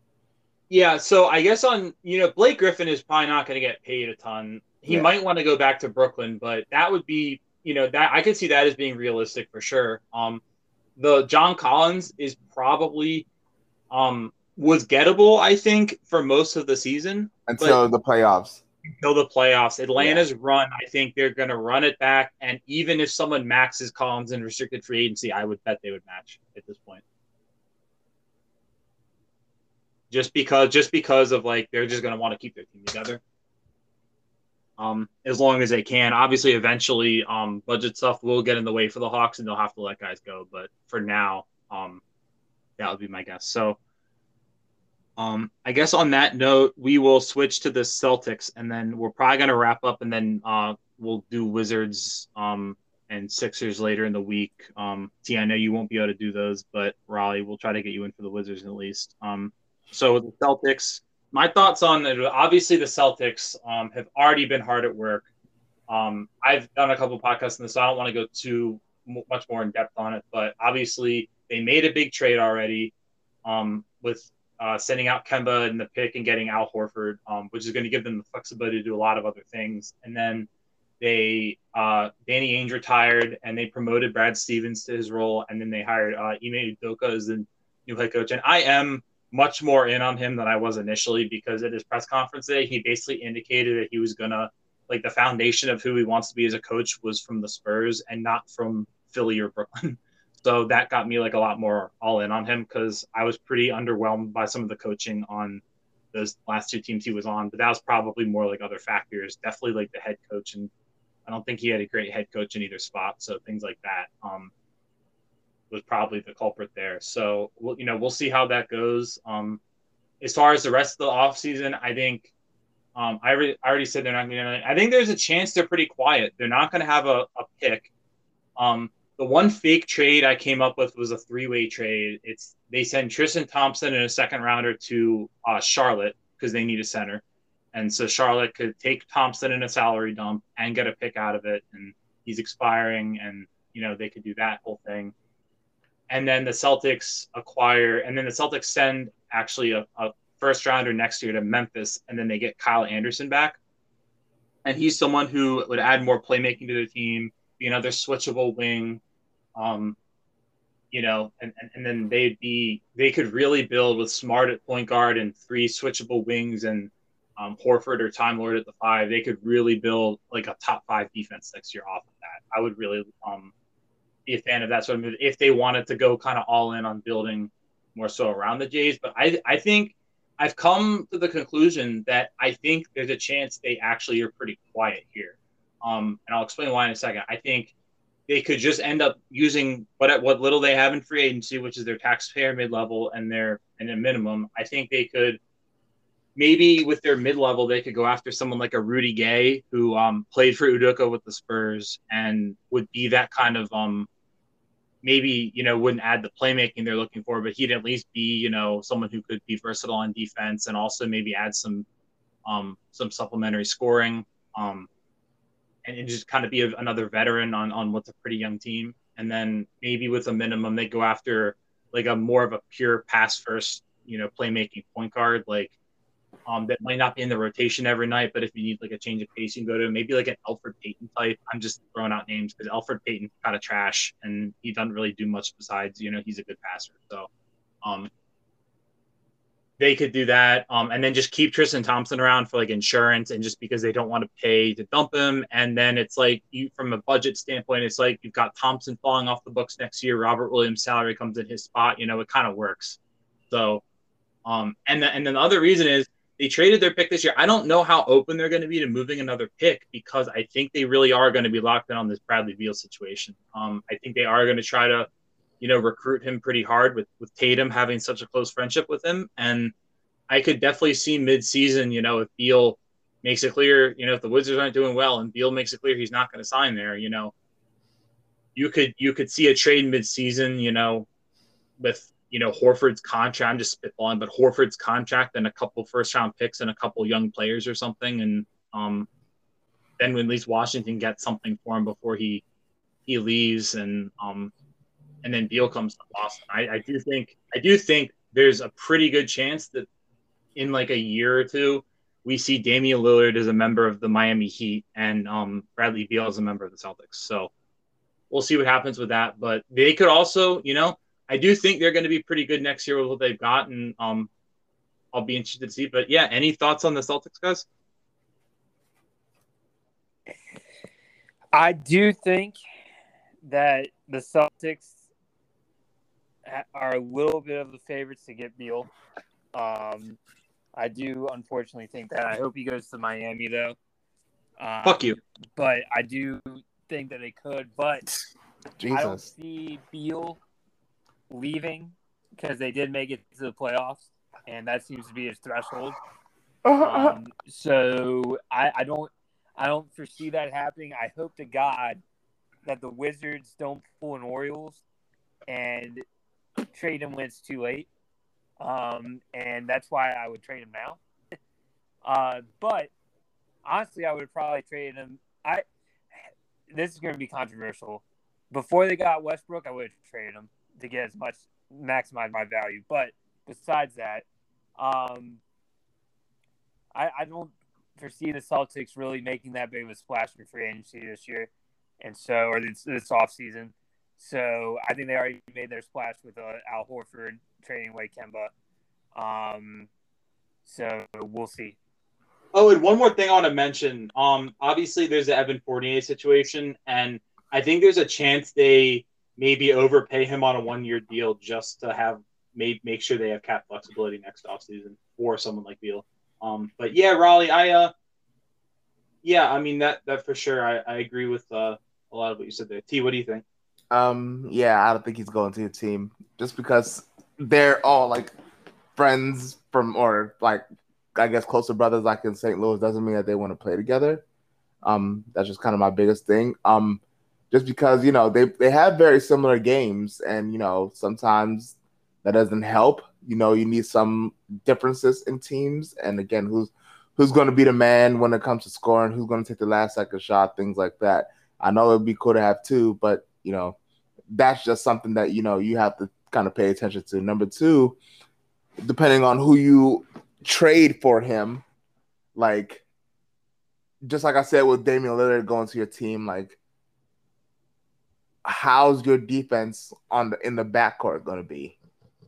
Yeah. So I guess on you know Blake Griffin is probably not going to get paid a ton. He yeah. might want to go back to Brooklyn, but that would be you know that I could see that as being realistic for sure. Um, the John Collins is probably um was gettable, I think, for most of the season until the playoffs until the playoffs. Atlanta's yeah. run, I think they're going to run it back. And even if someone maxes Collins in restricted free agency, I would bet they would match at this point. Just because, just because of like they're just going to want to keep their team together. Um, as long as they can. Obviously, eventually, um, budget stuff will get in the way for the Hawks, and they'll have to let guys go. But for now, um, that would be my guess. So, um, I guess on that note, we will switch to the Celtics, and then we're probably going to wrap up, and then uh, we'll do Wizards um, and Sixers later in the week. Um, T, I know you won't be able to do those, but Raleigh, we'll try to get you in for the Wizards at least. Um, so the Celtics, my thoughts on it, obviously the Celtics um, have already been hard at work. Um, I've done a couple podcasts on this, so I don't want to go too much more in depth on it, but obviously they made a big trade already um, with uh, sending out Kemba in the pick and getting Al Horford, um, which is going to give them the flexibility to do a lot of other things. And then they uh, Danny Ainge retired, and they promoted Brad Stevens to his role, and then they hired uh, Ime Udoka as the new head coach. And I am much more in on him than I was initially because at his press conference today, he basically indicated that he was gonna like the foundation of who he wants to be as a coach was from the Spurs and not from Philly or Brooklyn. So that got me like a lot more all in on him because I was pretty underwhelmed by some of the coaching on those last two teams he was on. But that was probably more like other factors. Definitely like the head coach, and I don't think he had a great head coach in either spot. So things like that um, was probably the culprit there. So we'll, you know we'll see how that goes. Um, as far as the rest of the offseason, I think um, I, re- I already said they're not going to. I think there's a chance they're pretty quiet. They're not going to have a, a pick. Um, the one fake trade I came up with was a three way trade. It's they send Tristan Thompson in a second rounder to uh, Charlotte because they need a center, and so Charlotte could take Thompson in a salary dump and get a pick out of it, and he's expiring, and you know they could do that whole thing. And then the Celtics acquire, and then the Celtics send actually a, a first rounder next year to Memphis, and then they get Kyle Anderson back, and he's someone who would add more playmaking to the team, be another switchable wing um, you know, and, and, and then they'd be they could really build with smart at point guard and three switchable wings and um, Horford or Time Lord at the five, they could really build like a top five defense next year off of that. I would really um, be a fan of that sort of move if they wanted to go kind of all in on building more so around the Jays. But I, I think I've come to the conclusion that I think there's a chance they actually are pretty quiet here. Um, and I'll explain why in a second. I think they could just end up using what what little they have in free agency, which is their taxpayer mid level and their and a minimum. I think they could maybe with their mid level they could go after someone like a Rudy Gay who um, played for Udoka with the Spurs and would be that kind of um maybe you know wouldn't add the playmaking they're looking for, but he'd at least be you know someone who could be versatile on defense and also maybe add some um some supplementary scoring. Um, and just kind of be a, another veteran on on what's a pretty young team. And then maybe with a minimum, they go after like a more of a pure pass first, you know, playmaking point guard, like um, that might not be in the rotation every night, but if you need like a change of pace, you can go to maybe like an Elfrid Payton type. I'm just throwing out names because Elfrid Payton's kind of trash and he doesn't really do much besides, you know, he's a good passer. So um, they could do that, um, and then just keep Tristan Thompson around for like insurance, and just because they don't want to pay to dump him, and then it's like you from a budget standpoint, it's like you've got Thompson falling off the books next year. Robert Williams' salary comes in his spot. You know, it kind of works. So, um, and the, and then the other reason is they traded their pick this year. I don't know how open they're going to be to moving another pick because I think they really are going to be locked in on this Bradley Beal situation. Um, I think they are going to try to you know, recruit him pretty hard with with Tatum having such a close friendship with him. And I could definitely see mid-season, you know, if Beal makes it clear, you know, if the Wizards aren't doing well and Beal makes it clear he's not going to sign there, you know, you could you could see a trade mid-season, you know, with you know Horford's contract. I'm just spitballing, but Horford's contract and a couple first-round picks and a couple young players or something, and um, then at least Washington gets something for him before he he leaves, and um, and then Beal comes to Boston. I, I do think I do think there's a pretty good chance that in like a year or two we see Damian Lillard as a member of the Miami Heat and um, Bradley Beal as a member of the Celtics. So we'll see what happens with that. But they could also, you know, I do think they're going to be pretty good next year with what they've got, and um, I'll be interested to see. But yeah, any thoughts on the Celtics, guys? I do think that the Celtics are a little bit of the favorites to get Beal. Um, I do unfortunately think that. I hope he goes to Miami though. Um, Fuck you. But I do think that they could. But Jesus. I don't see Beal leaving because they did make it to the playoffs, and that seems to be his threshold. Um, so I, I don't I don't foresee that happening. I hope to God that the Wizards don't pull an Orioles and trade him when it's too late. Um, and that's why I would trade him now. uh, but honestly, I would probably trade him. I this is going to be controversial. Before they got Westbrook, I would have traded him to get as much maximize my value. But besides that, um, I, I don't foresee the Celtics really making that big of a splash in free agency this year, and so or this this off season. So I think they already made their splash with uh, Al Horford trading away Kemba. Um, so we'll see. Oh, and one more thing I want to mention. Um, obviously there's the Evan Fournier situation, and I think there's a chance they maybe overpay him on a one year deal just to have made make sure they have cap flexibility next offseason for someone like Beal. Um, but yeah, Raleigh, I uh, yeah, I mean that that for sure. I, I agree with uh, a lot of what you said there. T, what do you think? Um, yeah, I don't think he's going to the team just because they're all like friends from or like I guess closer brothers like in St. Louis doesn't mean that they want to play together. Um, that's just kind of my biggest thing. Um, just because you know they they have very similar games, and you know sometimes that doesn't help. You know, you need some differences in teams, and again, who's who's going to be the man when it comes to scoring? Who's going to take the last second shot? Things like that. I know it'd be cool to have two, but you know, that's just something that you know you have to kind of pay attention to. Number two, depending on who you trade for him, like just like I said with Damian Lillard going to your team, like how's your defense on the in the backcourt going to be?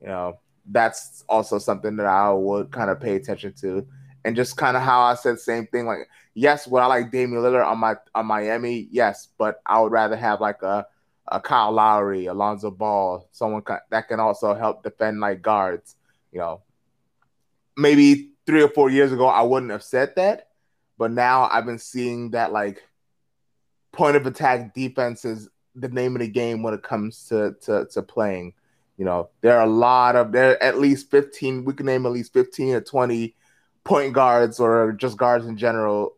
You know, that's also something that I would kind of pay attention to. and just kind of how I said same thing. Like, yes, would I like Damian Lillard on my on Miami? Yes, but I would rather have like a a Kyle Lowry, Alonzo Ball, someone that can also help defend like guards. You know, maybe three or four years ago I wouldn't have said that, but now I've been seeing that like point of attack defense is the name of the game when it comes to to, to playing. You know, there are a lot of there at least 15, we can name at least 15 or 20 point guards or just guards in general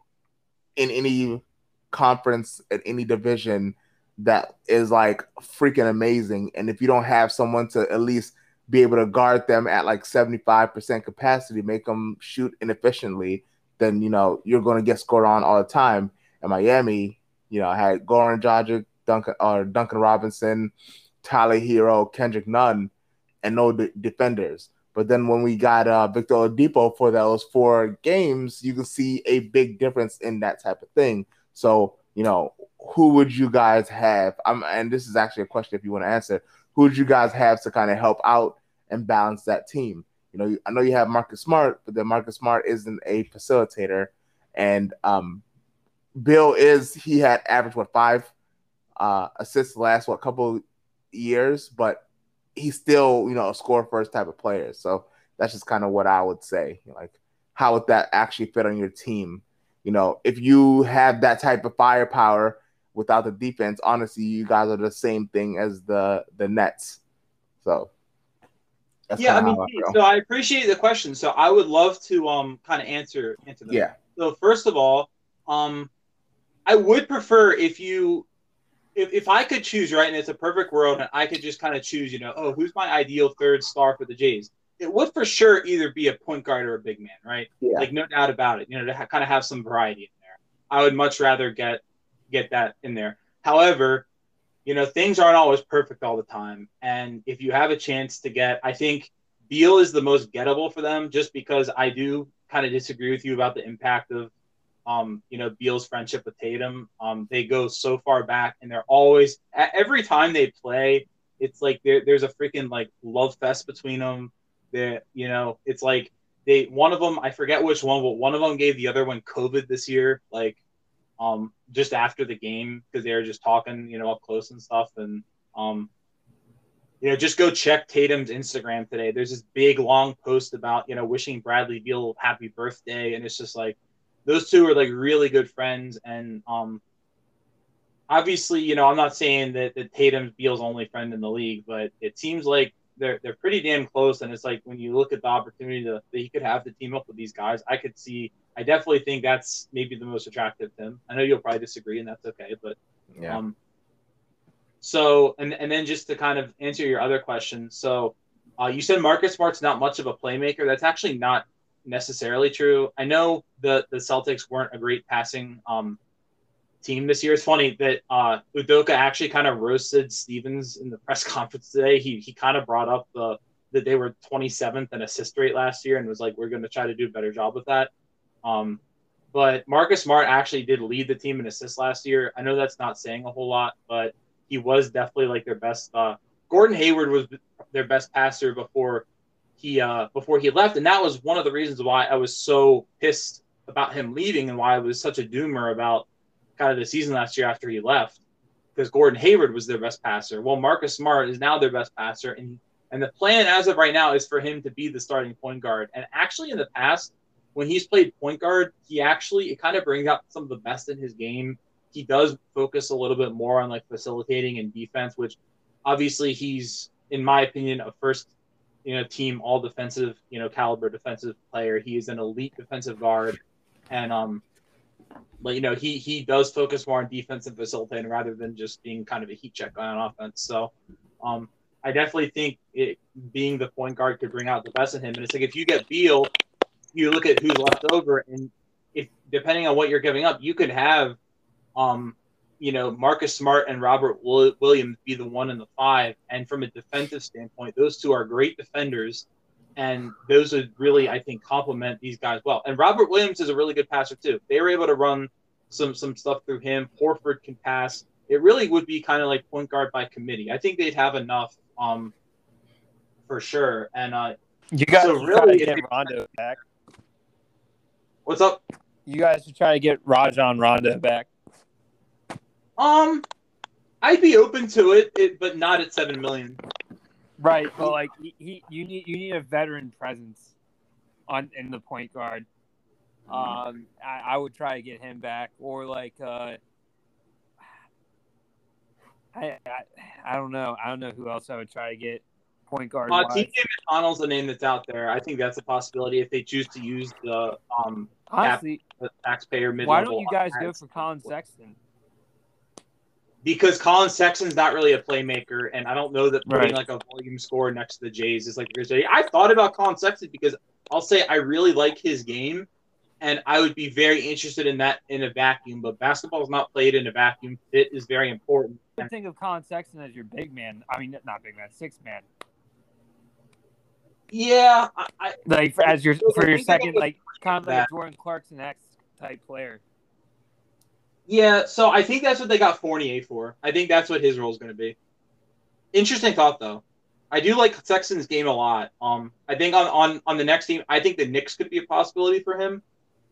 in any conference at any division that is like freaking amazing. And if you don't have someone to at least be able to guard them at like 75% capacity, make them shoot inefficiently, then you know you're going to get scored on all the time. And Miami, you know, had Goran Dragic, Duncan or Duncan Robinson, Tyler Herro, Kendrick Nunn, and no de- defenders. But then when we got uh, Victor Oladipo for those four games, you can see a big difference in that type of thing. So you know, who would you guys have? Um, and this is actually a question if you want to answer. Who would you guys have to kind of help out and balance that team? You know, I know you have Marcus Smart, but then Marcus Smart isn't a facilitator, and um, Beal is he had averaged what five uh, assists last what couple years, but he's still you know a score first type of player. So that's just kind of what I would say. Like, how would that actually fit on your team? You know, if you have that type of firepower without the defense, honestly, you guys are the same thing as the the Nets. So yeah, I mean, I so I appreciate the question. So I would love to um kind of answer answer them. Yeah. So first of all, um, I would prefer if you if, if I could choose, right, and it's a perfect world, and I could just kind of choose, you know, oh, who's my ideal third star for the Jays? It would for sure either be a point guard or a big man, right? Yeah. Like no doubt about it. You know, to ha- kind of have some variety in there. I would much rather get get that in there. However, you know, things aren't always perfect all the time, and if you have a chance to get, I think Beal is the most gettable for them, just because I do kind of disagree with you about the impact of um, you know, Beal's friendship with Tatum. Um, they go so far back, and they're always every time they play, it's like there's a freaking like love fest between them. That you know, it's like they one of them I forget which one, but one of them gave the other one COVID this year, like um, just after the game because they were just talking, you know, up close and stuff, and um, you know, just go check Tatum's Instagram today. There's this big long post about you know wishing Bradley Beal happy birthday, and it's just like those two are like really good friends. And um obviously you know i'm not saying that, that tatum's beal's only friend in the league but it seems like they're they're pretty damn close. And it's like when you look at the opportunity to, that he could have to team up with these guys i could see i definitely think that's maybe the most attractive to him i know you'll probably disagree and that's okay but yeah. um so and and then just to kind of answer your other question so uh, you said Marcus Smart's not much of a playmaker. That's actually not necessarily true. I know the the Celtics weren't a great passing um, team this year. It's funny that uh, Udoka actually kind of roasted Stevens in the press conference today. He he kind of brought up the that they were 27th in assist rate last year and was like, we're going to try to do a better job with that. Um, but Marcus Smart actually did lead the team in assists last year. I know that's not saying a whole lot, but he was definitely like their best. Uh, Gordon Hayward was their best passer before he uh, before he left, and that was one of the reasons why I was so pissed about him leaving and why I was such a doomer about kind of the season last year after he left, because Gordon Hayward was their best passer. Well, Marcus Smart is now their best passer, and and the plan as of right now is for him to be the starting point guard. And actually, in the past, when he's played point guard, he actually it kind of brings out some of the best in his game. He does focus a little bit more on like facilitating and defense, which obviously he's, in my opinion, a first you know team all defensive you know caliber defensive player. He is an elite defensive guard, and um, but you know he he does focus more on defense and facilitating rather than just being kind of a heat check on offense. So, um, I definitely think it being the point guard could bring out the best in him. And it's like if you get Beal, you look at who's left over, and if depending on what you're giving up, you could have um you know, Marcus Smart and Robert Williams be the one and the five. And from a defensive standpoint, those two are great defenders. And those would really, I think, complement these guys well. And Robert Williams is a really good passer, too. They were able to run some some stuff through him. Horford can pass. It really would be kind of like point guard by committee. I think they'd have enough um, for sure. And uh, you got so really get Rondo back. What's up? You guys should try to get Rajon Rondo back. Um, I'd be open to it, it but not at seven million. Right, but like he, he you need you need a veteran presence on in the point guard. Um, I, I would try to get him back, or like uh, I, I I don't know. I don't know who else I would try to get point guard. Uh. TJ McConnell's a name that's out there. I think that's a possibility if they choose to use the um Honestly, the taxpayer mid. why don't you guys go for Collin Sexton? Because Collin Sexton's not really a playmaker, and I don't know that putting Right. like a volume score next to the Jays is like a good idea. I thought about Collin Sexton because I'll say I really like his game, and I would be very interested in that in a vacuum. But basketball is not played in a vacuum. Fit is very important. I think of Collin Sexton as your big man. I mean, not big man, six man. Yeah, I, Like for, as your for your second, like kind of like Jordan Clarkson X type player. yeah. So I think that's what they got Fournier for. I think that's what his role is going to be. Interesting thought though. I do like Sexton's game a lot. Um, I think on, on on the next team, I think the Knicks could be a possibility for him.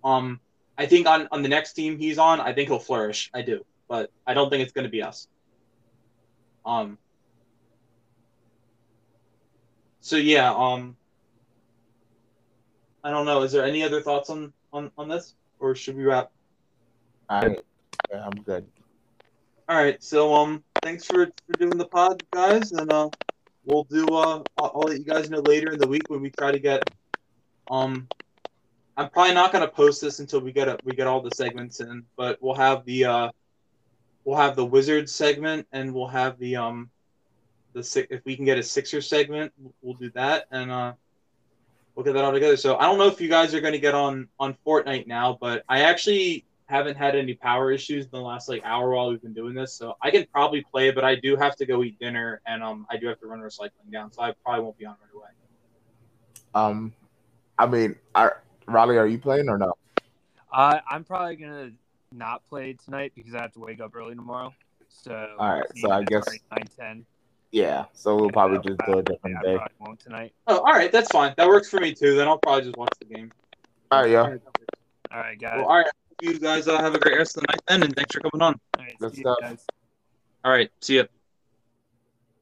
Um, I think on on the next team he's on, I think he'll flourish. I do, but I don't think it's going to be us. Um. So yeah, um. I don't know. Is there any other thoughts on on on this, or should we wrap? Yeah, I'm good. All right, so um, thanks for, for doing the pod, guys, and uh, we'll do uh, I'll, I'll let you guys know later in the week when we try to get um, I'm probably not gonna post this until we get a, we get all the segments in, but we'll have the uh, we'll have the Wizards segment and we'll have the um, the if we can get a Sixer segment, we'll do that and uh, we'll get that all together. So I don't know if you guys are gonna get on on Fortnite now, but I actually haven't had any power issues in the last like hour while we've been doing this, so I can probably play, but I do have to go eat dinner and um I do have to run recycling down, so I probably won't be on right away. Um, I mean, are, Raleigh, are you playing or no? Uh, I'm probably gonna not play tonight because I have to wake up early tomorrow. So All right, so I guess- nine ten. Yeah. So we'll probably just do a different I day. won't tonight. Oh, all right, that's fine. That works for me too. Then I'll probably just watch the game. All right, yeah. All right, All right, guys. well, all right. You guys uh, have a great rest of the night then, and thanks for coming on. All right, see you guys. All right, see ya.